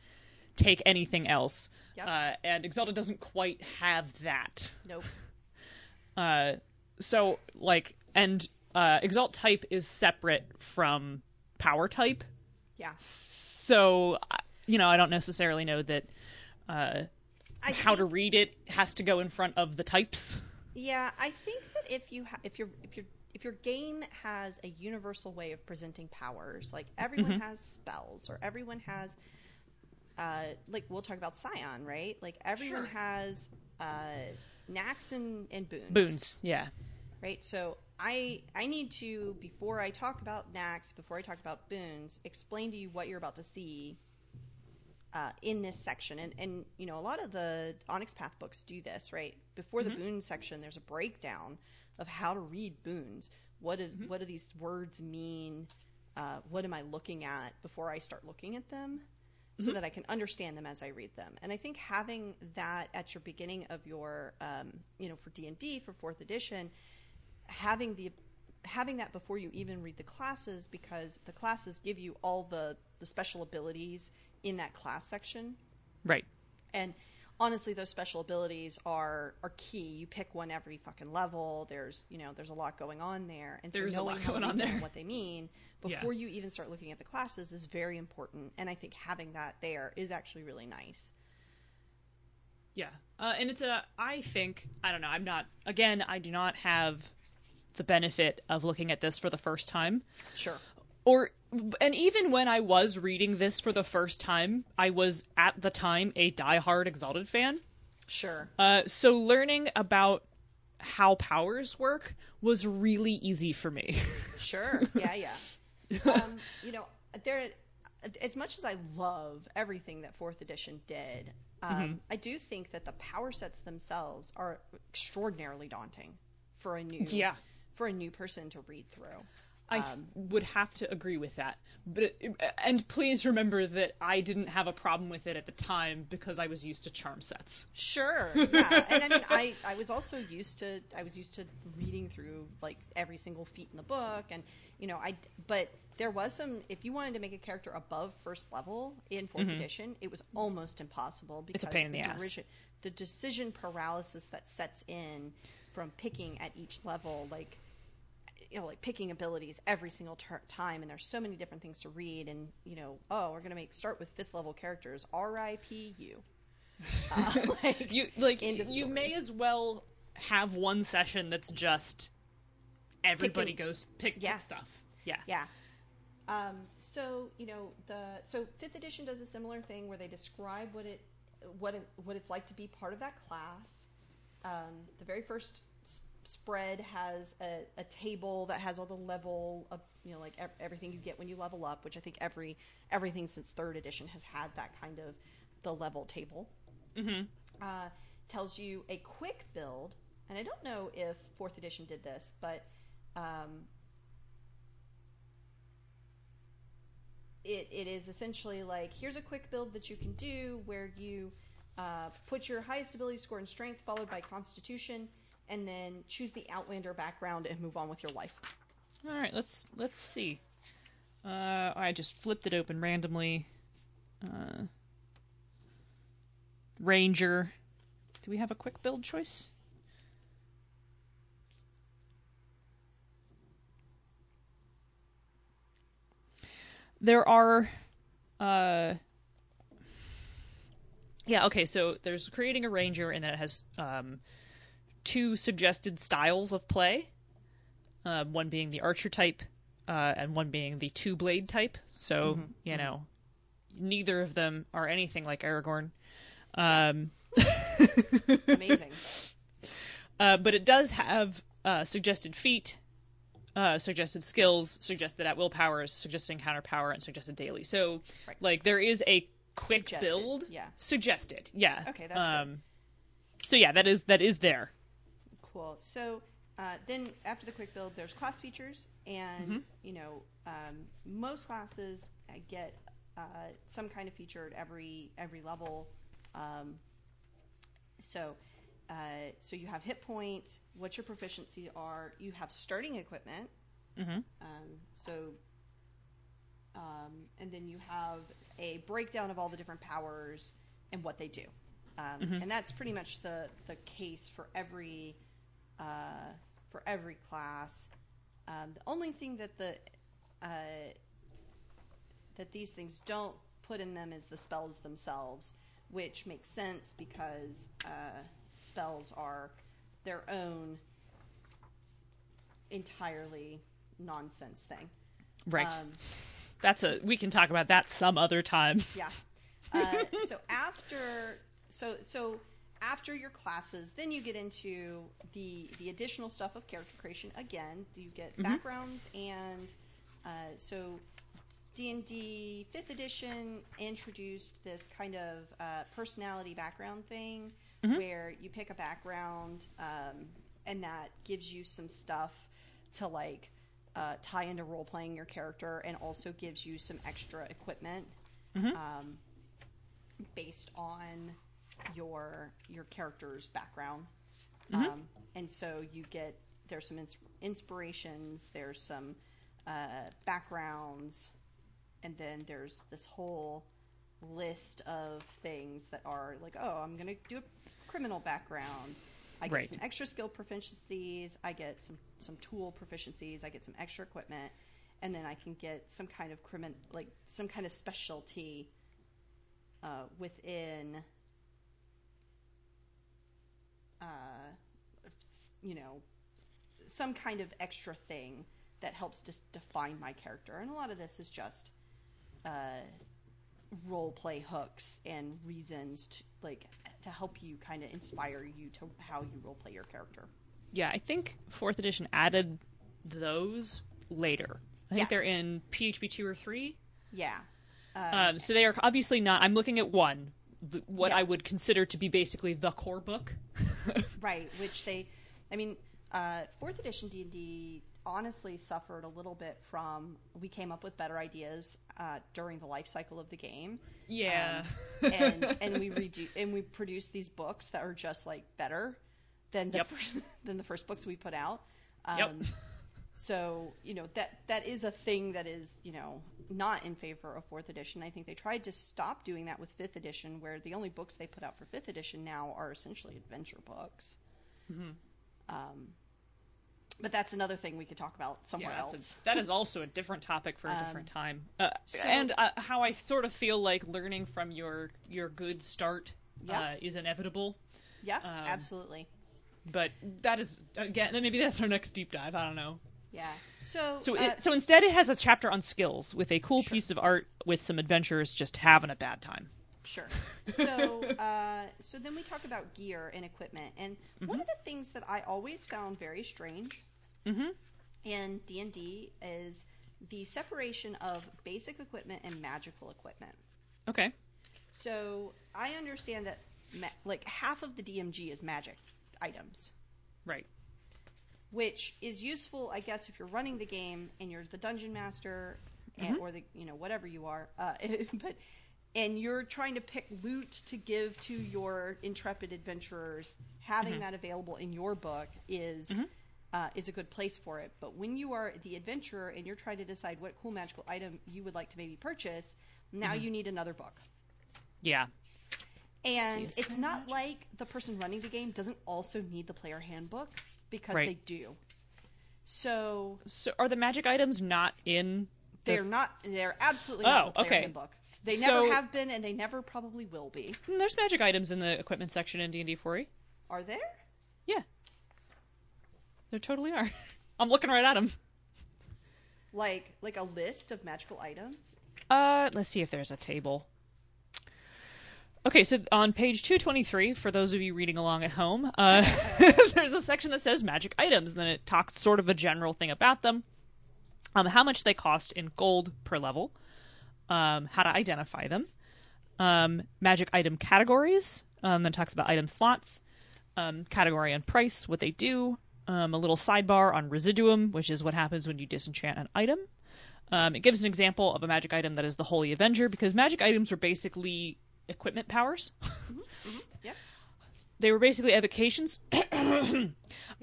take anything else. Yep. Uh, and Exalted doesn't quite have that. Nope. [LAUGHS] Uh, so like and uh, exalt type is separate from power type Yeah. so you know i don't necessarily know that uh, how to read it has to go in front of the types Yeah, I think that if you ha- if your if your if your game has a universal way of presenting powers, like everyone Mm-hmm. has spells or everyone has uh like we'll talk about Scion, right? Like everyone Sure. has uh knacks and, and boons. boons yeah Right? So I I need to before I talk about knacks, before I talk about boons, explain to you what you're about to see uh, in this section. And, and, you know, a lot of the Onyx Path books do this, right? Before the boons section, there's a breakdown of how to read boons. What, did, what do these words mean? Uh, what am I looking at before I start looking at them? So that I can understand them as I read them, and I think having that at your beginning of your, um, you know, for D and D for fourth edition, having the having that before you even read the classes because the classes give you all the the special abilities in that class section. Right. And honestly those special abilities are are key. You pick one every fucking level. There's you know there's a lot going on there. And There's a so lot knowing going on there. what they mean [LAUGHS] Yeah. before you even start looking at the classes is very important. And i think having that there is actually really nice. Yeah. Uh, and it's a i think i don't know i'm not again i do not have the benefit of looking at this for the first time sure or and even when i was reading this for the first time i was at the time a diehard exalted fan sure Uh, so learning about how powers work was really easy for me. [LAUGHS] Sure. Yeah, yeah. um, you know, there. As much as I love everything that Fourth Edition did, um, Mm-hmm. I do think that the power sets themselves are extraordinarily daunting for a new Yeah. For a new person to read through. I Um, would have to agree with that. But and please remember that I didn't have a problem with it at the time because I was used to charm sets. Sure. Yeah. [LAUGHS] and I mean, I, I was also used to I was used to reading through like every single feat in the book, and you know, I but there was some. If you wanted to make a character above first level in 4th edition, it was almost impossible because Mm-hmm. a pain in the ass. derision- the decision paralysis that sets in from picking at each level, like you know, like picking abilities every single ter- time, and there's so many different things to read, and you know, oh, we're gonna make start with fifth level characters, R.I.P. you. [LAUGHS] Uh, [LAUGHS] like, You like you may as well have one session that's just everybody Picking- goes pick, Yeah. pick stuff. Yeah. Yeah. Um, so you know the so fifth edition does a similar thing where they describe what it what it, what it's like to be part of that class. Um, the very first spread has a, a table that has all the level of you know like ev- everything you get when you level up, which I think every everything since third edition has had that kind of the level table. Mm-hmm. Uh, tells you a quick build, and I don't know if fourth edition did this, but um, it, it is essentially like here's a quick build that you can do where you uh, put your highest ability score in strength followed by constitution and then choose the outlander background and move on with your life All right, let's let's see. Uh, I just flipped it open randomly. Uh, Ranger. Do we have a quick build choice? There are. Uh, yeah, okay, so there's creating a ranger, and then it has um, two suggested styles of play um, one being the archer type uh, and one being the two blade type. So you know, neither of them are anything like Aragorn. Um, amazing [LAUGHS] uh, but it does have uh, suggested feat, uh, suggested skills, suggested at will powers, suggested encounter power, and suggested daily. So, Right. like, there is a quick Suggested, build. yeah. Suggested. Yeah. Okay, that's good. um, So yeah, that is that is there. Cool. So uh, then after the quick build, there's class features, and you know um, most classes get uh, some kind of feature at every every level. Um, so uh, so you have hit points, what your proficiencies are. You have starting equipment. Mhm. Um, so um, and then you have a breakdown of all the different powers and what they do. Um, And that's pretty much the, the case for every uh, for every class. Um, the only thing that the uh, that these things don't put in them is the spells themselves, which makes sense because uh, spells are their own entirely nonsense thing. Right. Um, That's a we can talk about that some other time. yeah. Uh, so after so so after your classes, then you get into the the additional stuff of character creation. Again, you get backgrounds and uh, so D and D Fifth Edition introduced this kind of uh, personality background thing where you pick a background um, and that gives you some stuff to like uh, tie into role playing your character and also gives you some extra equipment um, based on your your character's background. Um, and so you get there's some ins- inspirations, there's some uh, backgrounds, and then there's this whole list of things that are like, oh, I'm gonna do a criminal background. I get Right. some extra skill proficiencies. I get some some tool proficiencies. I get some extra equipment, and then I can get some kind of crimin like some kind of specialty uh, within, uh, you know, some kind of extra thing that helps to define my character. And a lot of this is just uh, role play hooks and reasons to like to help you kind of inspire you to how you role play your character. Yeah, I think fourth edition added those later. I think Yes. they're in PHB two or three. Yeah. Um, so they are obviously not. I'm looking at one, what Yeah. I would consider to be basically the core book. [LAUGHS] [LAUGHS] right which they i mean uh, fourth edition d&d honestly suffered a little bit from we came up with better ideas uh, during the life cycle of the game Yeah. Um, and [LAUGHS] and we redo and we produce these books that are just like better than the Yep. first, [LAUGHS] than the first books we put out um, Yep. So you know that that is a thing that is you know not in favor of fourth edition i think they tried to stop doing that with fifth edition where the only books they put out for fifth edition now are essentially adventure books Mm-hmm. um, but that's another thing we could talk about somewhere Yeah, else a, that is also a different topic for a different time. Uh, so- and uh, how I sort of feel like learning from your your good start Yeah. uh, is inevitable. yeah um, absolutely But that is again, maybe that's our next deep dive. I don't know. Yeah. So So, uh, it, so instead, it has a chapter on skills with a cool piece of art with some adventurers just having a bad time. Sure. So, [LAUGHS] uh, so then we talk about gear and equipment, and one of the things that I always found very strange in D and D is the separation of basic equipment and magical equipment. Okay. So I understand that ma- like half of the DMG is magic items, Right. Which is useful, I guess, if you're running the game and you're the dungeon master and, or the you know whatever you are, uh, [LAUGHS] but and you're trying to pick loot to give to your intrepid adventurers. Having mm-hmm. that available in your book is. Mm-hmm. Uh, is a good place for it, but when you are the adventurer and you're trying to decide what cool magical item you would like to maybe purchase, now you need another book. Yeah. And See, it's not like the person running the game doesn't also need the player handbook because Right. they do. So So, are the magic items not in? the- they're not. They're absolutely Oh, not the player okay. handbook. They So- never have been, and they never probably will be. Mm, There's magic items in the equipment section in D and D 4e. Are there? Yeah. There totally are. [LAUGHS] I'm looking right at them. Like like a list of magical items? Uh, let's see if there's a table. Okay, so on page 223, for those of you reading along at home, uh, [LAUGHS] [LAUGHS] there's a section that says magic items, and then it talks sort of a general thing about them, um, how much they cost in gold per level, um, how to identify them, um, magic item categories, um, then talks about item slots, um, category and price, what they do, um, a little sidebar on residuum, which is what happens when you disenchant an item. Um, it gives an example of a magic item that is the Holy Avenger, because magic items are basically equipment powers. Yep. They were basically evocations. [COUGHS]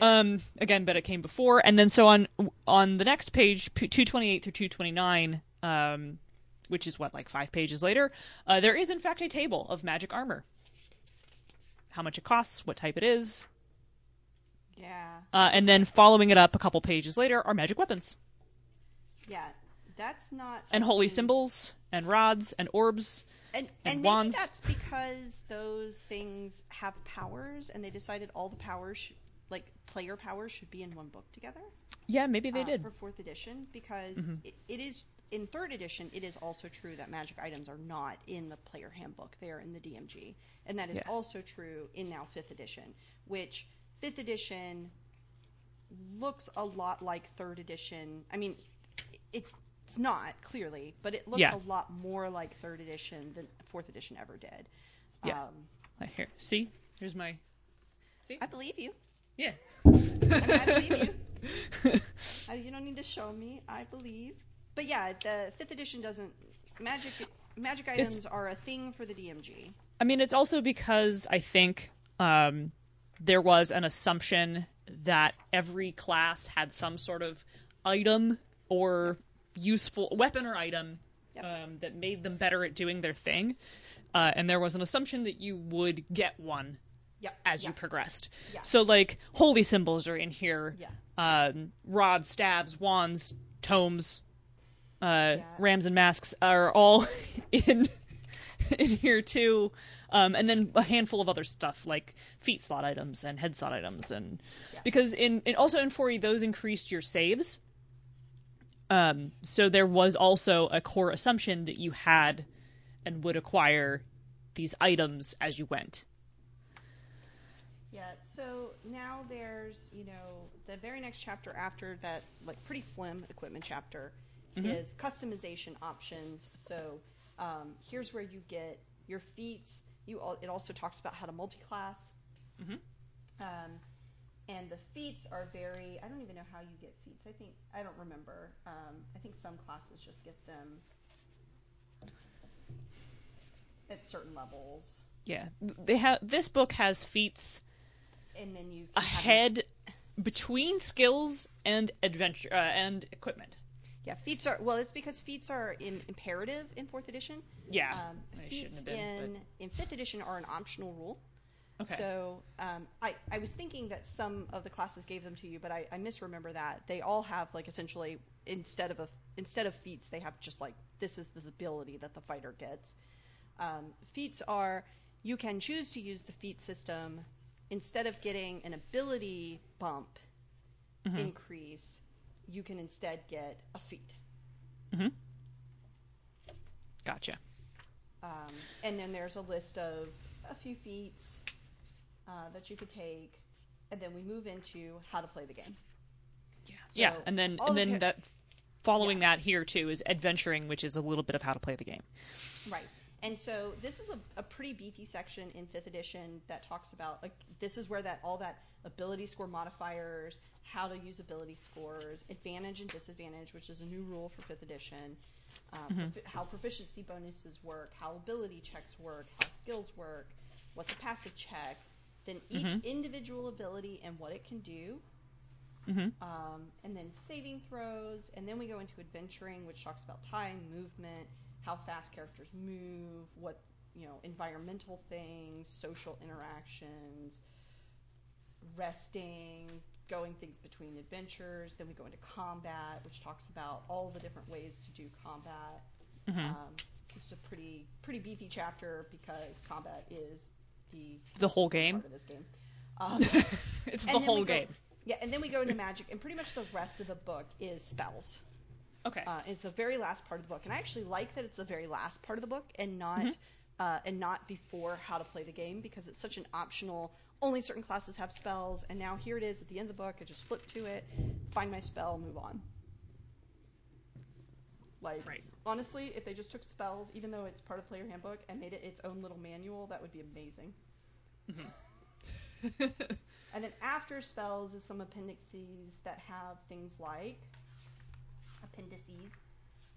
um, again, but it came before, and then so on on the next page, two twenty eight through two twenty nine, um, which is what like five pages later, uh, there is in fact a table of magic armor. How much it costs, what type it is, Yeah. uh, and then following it up a couple pages later are magic weapons Yeah. That's not and holy thing- symbols and rods and orbs. And, and and maybe wands. that's because those things have powers, and they decided all the powers, sh- like player powers, should be in one book together. Yeah, maybe they uh, did. for fourth edition because Mm-hmm. it, it is in third edition. It is also true that magic items are not in the player handbook; they are in the DMG, and that is Yeah. also true in now fifth edition. Which fifth edition looks a lot like third edition. I mean, it, it's not clearly, but it looks Yeah. a lot more like third edition than fourth edition ever did. Yeah. Um, Here, see, here's my. See, I believe you. Yeah. I, [LAUGHS] mean, I believe you. [LAUGHS] You don't need to show me. I believe. But yeah, the fifth edition doesn't magic. Magic items are a thing for the DMG. I mean, it's also because I think um, there was an assumption that every class had some sort of item or useful weapon or item Yep. um, that made them better at doing their thing. Uh, and there was an assumption that you would get one Yep. as yeah. you progressed. So, like, holy symbols are in here. Yeah. Um, rods, stabs, wands, tomes, uh, Yeah. rams and masks are all [LAUGHS] in in here too. Um, and then a handful of other stuff like feet slot items and head slot items, and because in, in also in 4e those increased your saves. Um, so there was also a core assumption that you had and would acquire these items as you went. Yeah. So now there's you know the very next chapter after that like pretty slim equipment chapter is customization options. So um, here's where you get your feats. You al- it also talks about how to multi-class. Um, and the feats are very. I don't even know how you get feats. I think I don't remember. Um, I think some classes just get them at certain levels, Yeah, they have this book has feats and then you ahead between skills and adventure uh, and equipment. Yeah, feats are well. It's because feats are in, imperative in fourth edition. Yeah, um, feats have been, in in fifth edition are an optional rule. Okay. So um, I I was thinking that some of the classes gave them to you, but I, I misremember that they all have like essentially instead of a instead of feats they have just like this is the ability that the fighter gets. Um, feats are you can choose to use the feat system instead of getting an ability bump Mm-hmm. increase you can instead get a feat. Gotcha. Um, and then there's a list of a few feats uh, that you could take, and then we move into how to play the game. Yeah. yeah, and then and then cha- that following that here too is adventuring, which is a little bit of how to play the game. Right. And so this is a, a pretty beefy section in fifth edition that talks about like this is where that all that ability score modifiers, how to use ability scores, advantage and disadvantage, which is a new rule for fifth edition, uh, profi- how proficiency bonuses work, how ability checks work, how skills work, what's a passive check, then each individual ability and what it can do, um, and then saving throws, and then we go into adventuring, which talks about time, movement, how fast characters move, what you know, environmental things, social interactions, resting, going things between adventures. Then we go into combat, which talks about all the different ways to do combat. Um, it's a pretty pretty beefy chapter because combat is the The whole part game. of this game. [LAUGHS] Um, It's the whole we go- game. Yeah, and then we go into magic, and pretty much the rest of the book is spells. Okay. Uh, is the very last part of the book, and I actually like that it's the very last part of the book and not Mm-hmm. uh, and not before how to play the game because it's such an optional. Only certain classes have spells, and now here it is at the end of the book. I just flip to it, find my spell, move on. Like Right. honestly, if they just took spells, even though it's part of Player Handbook, and made it its own little manual, that would be amazing. [LAUGHS] And then after spells is some appendices that have things like appendices.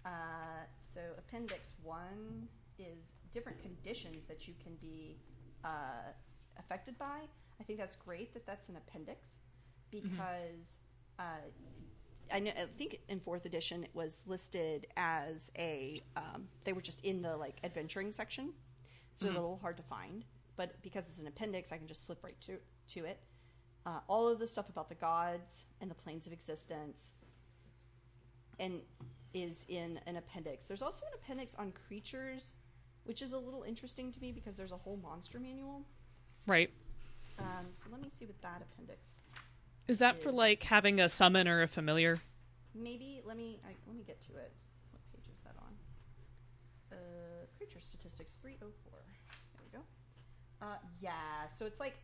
Uh, so appendix one is different conditions that you can be uh, affected by. I think that's great that that's an appendix because uh, I, know, I think in fourth edition it was listed as a. Um, they were just in the like adventuring section, so a little hard to find. But because it's an appendix, I can just flip right to to it. Uh, all of the stuff about the gods and the planes of existence, and is in an appendix. There's also an appendix on creatures, which is a little interesting to me because there's a whole monster manual. right. Um, so let me see what that appendix. Is that for like having a summon or a familiar? Maybe let me I, let me get to it. What page is that on? Uh, creature statistics three oh four. There we go. Uh, yeah. So it's like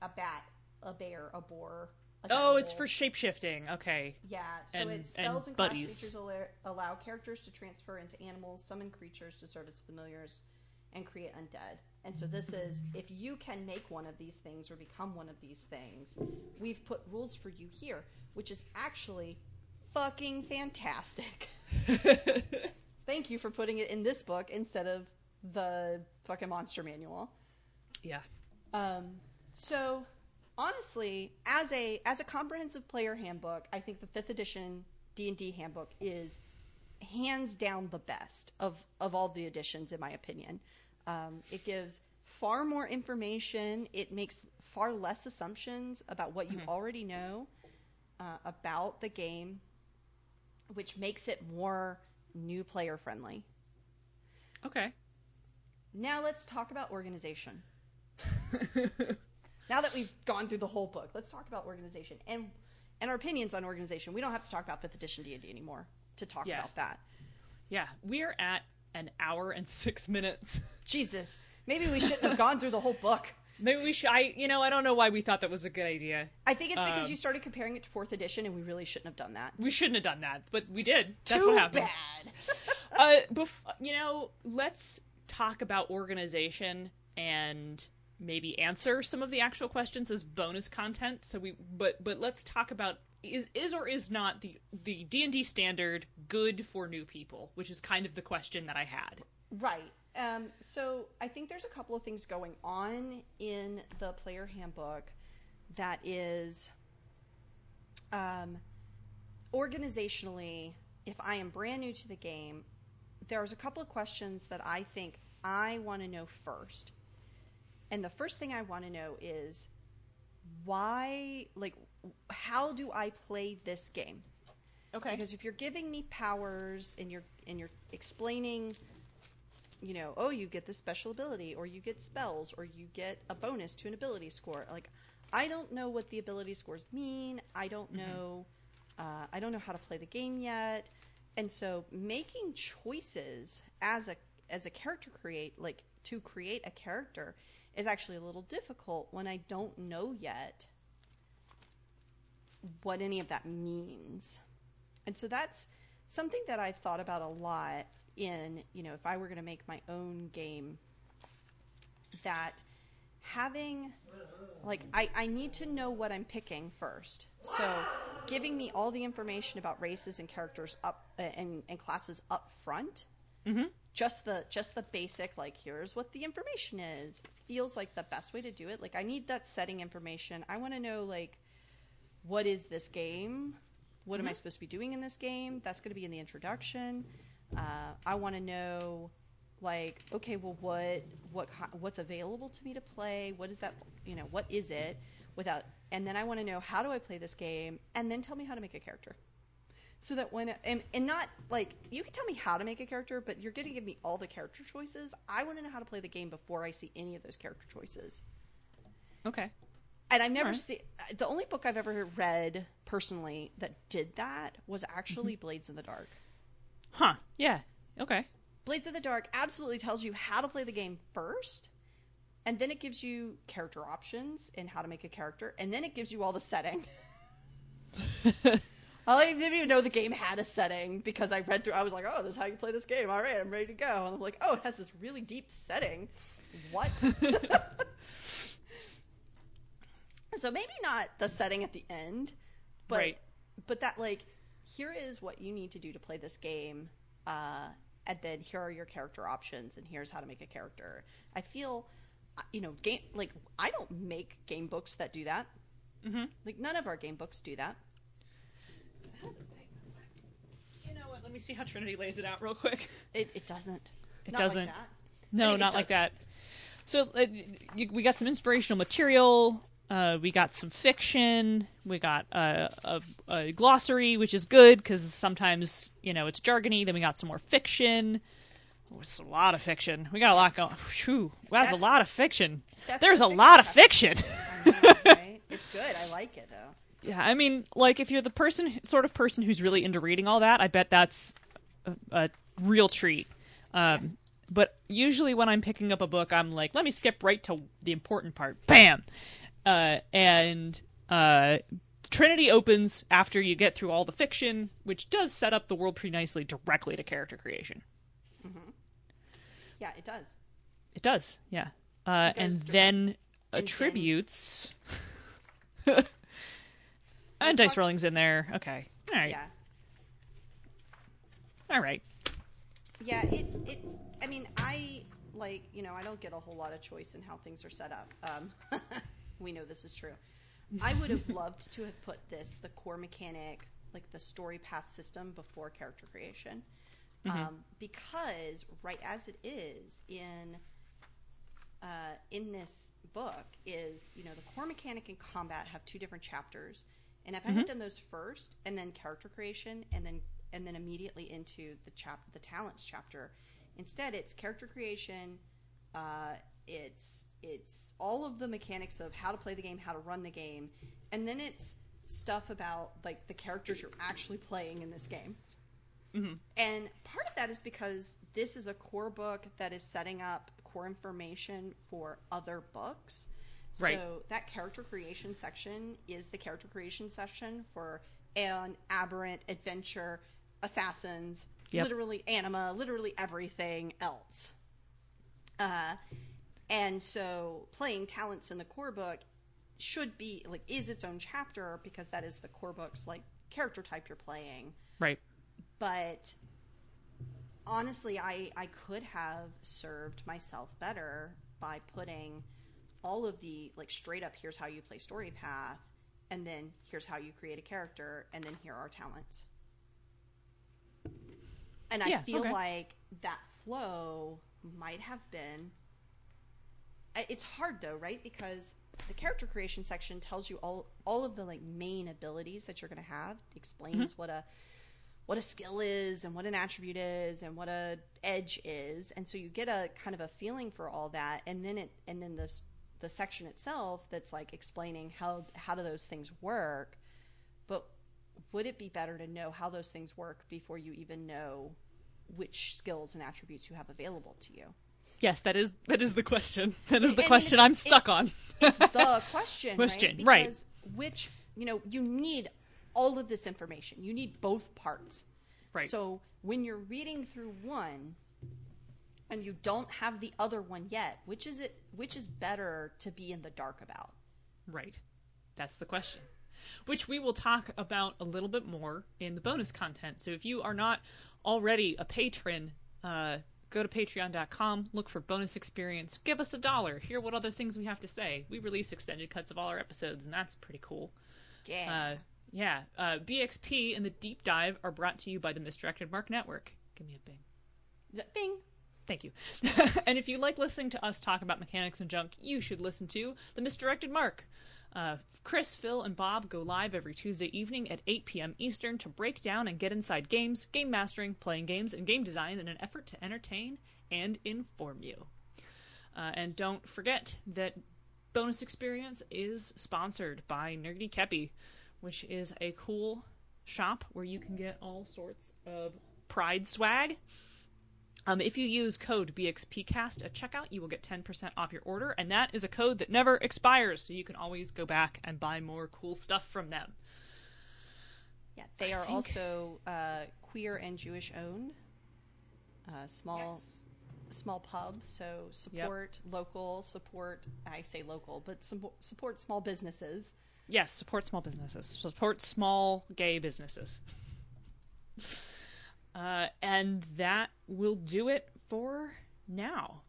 a bat, a bear, a boar. A Oh, it's for shapeshifting. Okay. Yeah, so and- it spells and and, class features allow, allow characters to transfer into animals, summon creatures to serve as familiars, and create undead. And so this is if you can make one of these things or become one of these things, we've put rules for you here, which is actually fucking fantastic. [LAUGHS] Thank you for putting it in this book instead of the fucking monster manual. Yeah. Um, so honestly, as a as a comprehensive player handbook, I think the fifth edition D and D handbook is hands down the best of of all the editions, in my opinion. Um, it gives far more information. It makes far less assumptions about what you already know uh, about the game, which makes it more new player friendly. Okay. Now let's talk about organization. now that we've gone through the whole book, let's talk about organization and and our opinions on organization. We don't have to talk about fifth edition D and D anymore to talk Yeah. about that. Yeah. We're at an hour and six [LAUGHS] minutes. Jesus, maybe we shouldn't have gone through the whole book. [LAUGHS] Maybe we should. I, you know, I don't know why we thought that was a good idea. I think it's because Um, you started comparing it to fourth edition, and we really shouldn't have done that. We shouldn't have done that, but we did. That's Too what happened. bad. [LAUGHS] uh, bef- you know, let's talk about organization and maybe answer some of the actual questions as bonus content. So we, but but let's talk about is is or is not the the D and D standard good for new people, which is kind of the question that I had. Right. Um, so I think there's a couple of things going on in the player handbook that is um, organizationally, if I am brand new to the game, there's a couple of questions that I think I want to know first. And the first thing I want to know is why, like, how do I play this game? Okay. Because if you're giving me powers and you're and you're explaining, you know, oh, you get this special ability, or you get spells, or you get a bonus to an ability score. Like, I don't know what the ability scores mean. I don't know. Uh, I don't know how to play the game yet, and so making choices as a as a character create like to create a character is actually a little difficult when I don't know yet what any of that means. And so that's something that I've thought about a lot in, you know, if I were going to make my own game, that having, like, I, I need to know what I'm picking first. So giving me all the information about races and characters up uh, and, and classes up front. Mm-hmm. Just the just the basic like here's what the information is feels like the best way to do it. Like I need that setting information. I want to know like what is this game? What am I supposed to be doing in this game? That's going to be in the introduction. Uh, I want to know, like, okay, well, what, what, what's available to me to play? What is that? You know, what is it? Without, and then I want to know how do I play this game, and then tell me how to make a character. So that when and, and not like you can tell me how to make a character, but you're going to give me all the character choices. I want to know how to play the game before I see any of those character choices Okay. And I've never Alright. seen the only book I've ever read personally that did that was actually Mm-hmm. Blades in the Dark. Huh. Yeah. Okay. Blades in the Dark absolutely tells you how to play the game first, and then it gives you character options and how to make a character, and then it gives you all the setting. [LAUGHS] [LAUGHS] I didn't even know the game had a setting because I read through. I was like, "Oh, this is how you play this game." All right, I'm ready to go. And I'm like, "Oh, it has this really deep setting." What? [LAUGHS] so maybe not the setting at the end, but Right. but that like here is what you need to do to play this game, uh, and then here are your character options, and here's how to make a character. I feel, uh, you know, game like I don't make game books that do that. Mm-hmm. Like none of our game books do that. You know what? Let me see how Trinity lays it out real quick. It it doesn't. It Not doesn't. that. No, Anyway, it not like that. So uh, you, we got some inspirational material. Uh, we got some fiction. We got uh, a, a glossary, which is good because sometimes you know it's jargony. Then we got some more fiction. Oh, it's a lot of fiction. We got a lot going. Phew, that's, a lot of fiction. There's a fiction lot of fiction. Know, right? It's good. I like it though. Yeah, I mean, like if you're the person, sort of person who's really into reading all that, I bet that's a, a real treat. Um, but usually when I'm picking up a book, I'm like, let me skip right to the important part. Bam, uh, and uh, Trinity opens after you get through all the fiction, which does set up the world pretty nicely directly to character creation. Yeah, it does. It does, yeah. Uh, It does and direct- then attributes. [LAUGHS] and dice rolling's in there. Okay, all right, Yeah. all right. Yeah, it, it I mean, I like, you know, I don't get a whole lot of choice in how things are set up. Um, [LAUGHS] we know this is true. I would have [LAUGHS] loved to have put this, the core mechanic, like the story path system before character creation. Um, because right as it is in uh, in this book is you know the core mechanic and combat have two different chapters and if i had done those first and then character creation and then and then immediately into the chap the talents chapter instead it's character creation uh, it's it's all of the mechanics of how to play the game how to run the game and then it's stuff about like the characters you're actually playing in this game and part of that is because this is a core book that is setting up core information for other books. Right. So that character creation section is the character creation section for an aberrant adventure, assassins, Yep. literally anima, literally everything else. Uh, and so playing talents in the core book should be like is its own chapter because that is the core book's like character type you're playing Right. but honestly I, I could have served myself better by putting all of the like straight up here's how you play story path and then here's how you create a character and then here are talents and i Yeah, feel okay. like that flow might have been it's hard though right? Because the character creation section tells you all all of the like main abilities that you're going to have explains mm-hmm. what a what a skill is and what an attribute is and what a edge is. And so you get a kind of a feeling for all that. And then it and then this the section itself that's like explaining how how do those things work. But would it be better to know how those things work before you even know which skills and attributes you have available to you? Yes, that is that is the question. [LAUGHS] That is the mean, question I'm stuck it- on. It's the [LAUGHS] question, Question, right? right. Because which, you know, you need all of this information. You need both parts. Right. So when you're reading through one and you don't have the other one yet, which is it which is better to be in the dark about? Right. That's the question. Which we will talk about a little bit more in the bonus content. So if you are not already a patron, uh, go to patreon.com, look for bonus experience, give us a dollar, hear what other things we have to say. We release extended cuts of all our episodes, and that's pretty cool. Yeah. Uh, yeah. Uh, BXP and the deep dive are brought to you by the Misdirected Mark Network. Give me a bing. Bing. Thank you. [LAUGHS] and if you like listening to us talk about mechanics and junk, you should listen to The Misdirected Mark. Uh, Chris, Phil, and Bob go live every Tuesday evening at 8 p.m. Eastern to break down and get inside games, game mastering, playing games, and game design in an effort to entertain and inform you. Uh, and don't forget that Bonus Experience is sponsored by Nerdy Kepi, which is a cool shop where you can get all sorts of Pride swag. Um, if you use code BXPcast at checkout, you will get 10% off your order, and that is a code that never expires, so you can always go back and buy more cool stuff from them. Yeah, they I are think- also uh, queer and Jewish owned. Uh, small small pub, so support local, support I say local, but support, support small businesses. Yes, support small businesses. Support small gay businesses. [LAUGHS] Uh, and that will do it for now.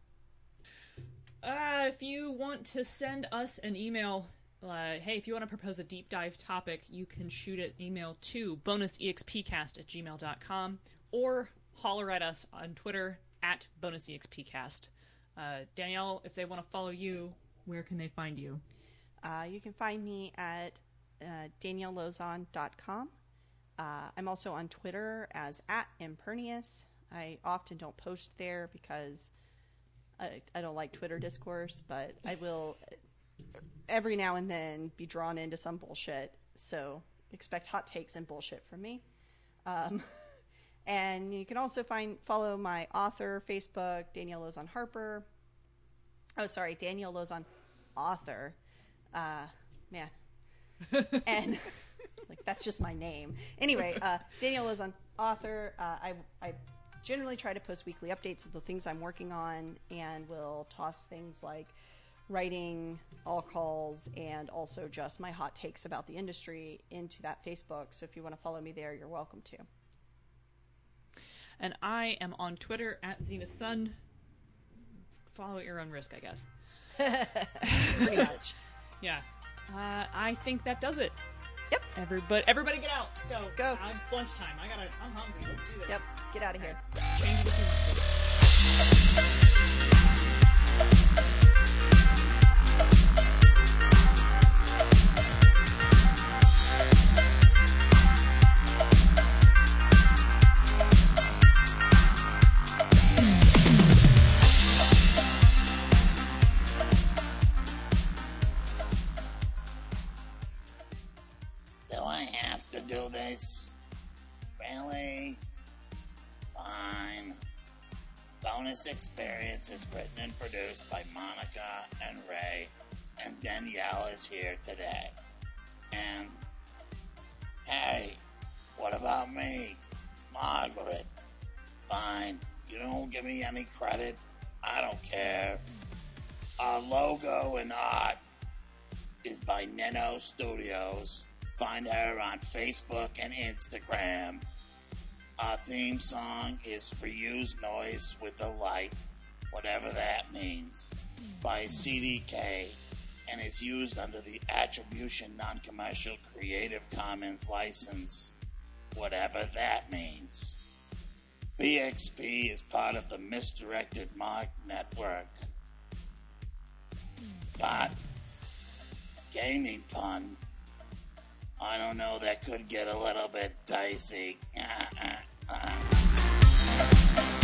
Uh, if you want to send us an email, uh, hey, if you want to propose a deep dive topic, you can shoot an email to bonusexpcast at gmail.com or holler at us on Twitter at bonusexpcast. Uh, Danielle, if they want to follow you, where can they find you? Uh, you can find me at uh. Uh, I'm also on Twitter as at Impernius. I often don't post there because I, I don't like Twitter discourse, but I will every now and then be drawn into some bullshit. So expect hot takes and bullshit from me. Um, [LAUGHS] and you can also find follow my author Facebook, Danielle Lauzon Harper. Oh, sorry, Danielle Lauzon author. Uh, man, [LAUGHS] and like that's just my name. Anyway, uh, Danielle Lauzon author. Uh, I I generally try to post weekly updates of the things I'm working on, and will toss things like writing all calls and also just my hot takes about the industry into that Facebook. So if you want to follow me there, you're welcome to. And I am on Twitter at Zenith Sun. Follow at your own risk, I guess. [LAUGHS] Pretty much. [LAUGHS] Yeah. Uh, I think that does it. Yep. Everybody, everybody get out. Go. Go. I'm it's lunchtime. I gotta. I'm hungry. Let's do this. Yep. Get out of here. Change Bonus Experience is written and produced by Monica and Ray, and Danielle is here today. And, hey, what about me? Margaret. Fine. You don't give me any credit. I don't care. Our logo and art is by Neno Studios. Find her on Facebook and Instagram. Our theme song is Reuse Noise with the Light, whatever that means, by CDK and is used under the Attribution Non Commercial Creative Commons license, whatever that means. BXP is part of the Misdirected Mark Network. But, gaming pun, I don't know, that could get a little bit dicey. [LAUGHS] [LAUGHS]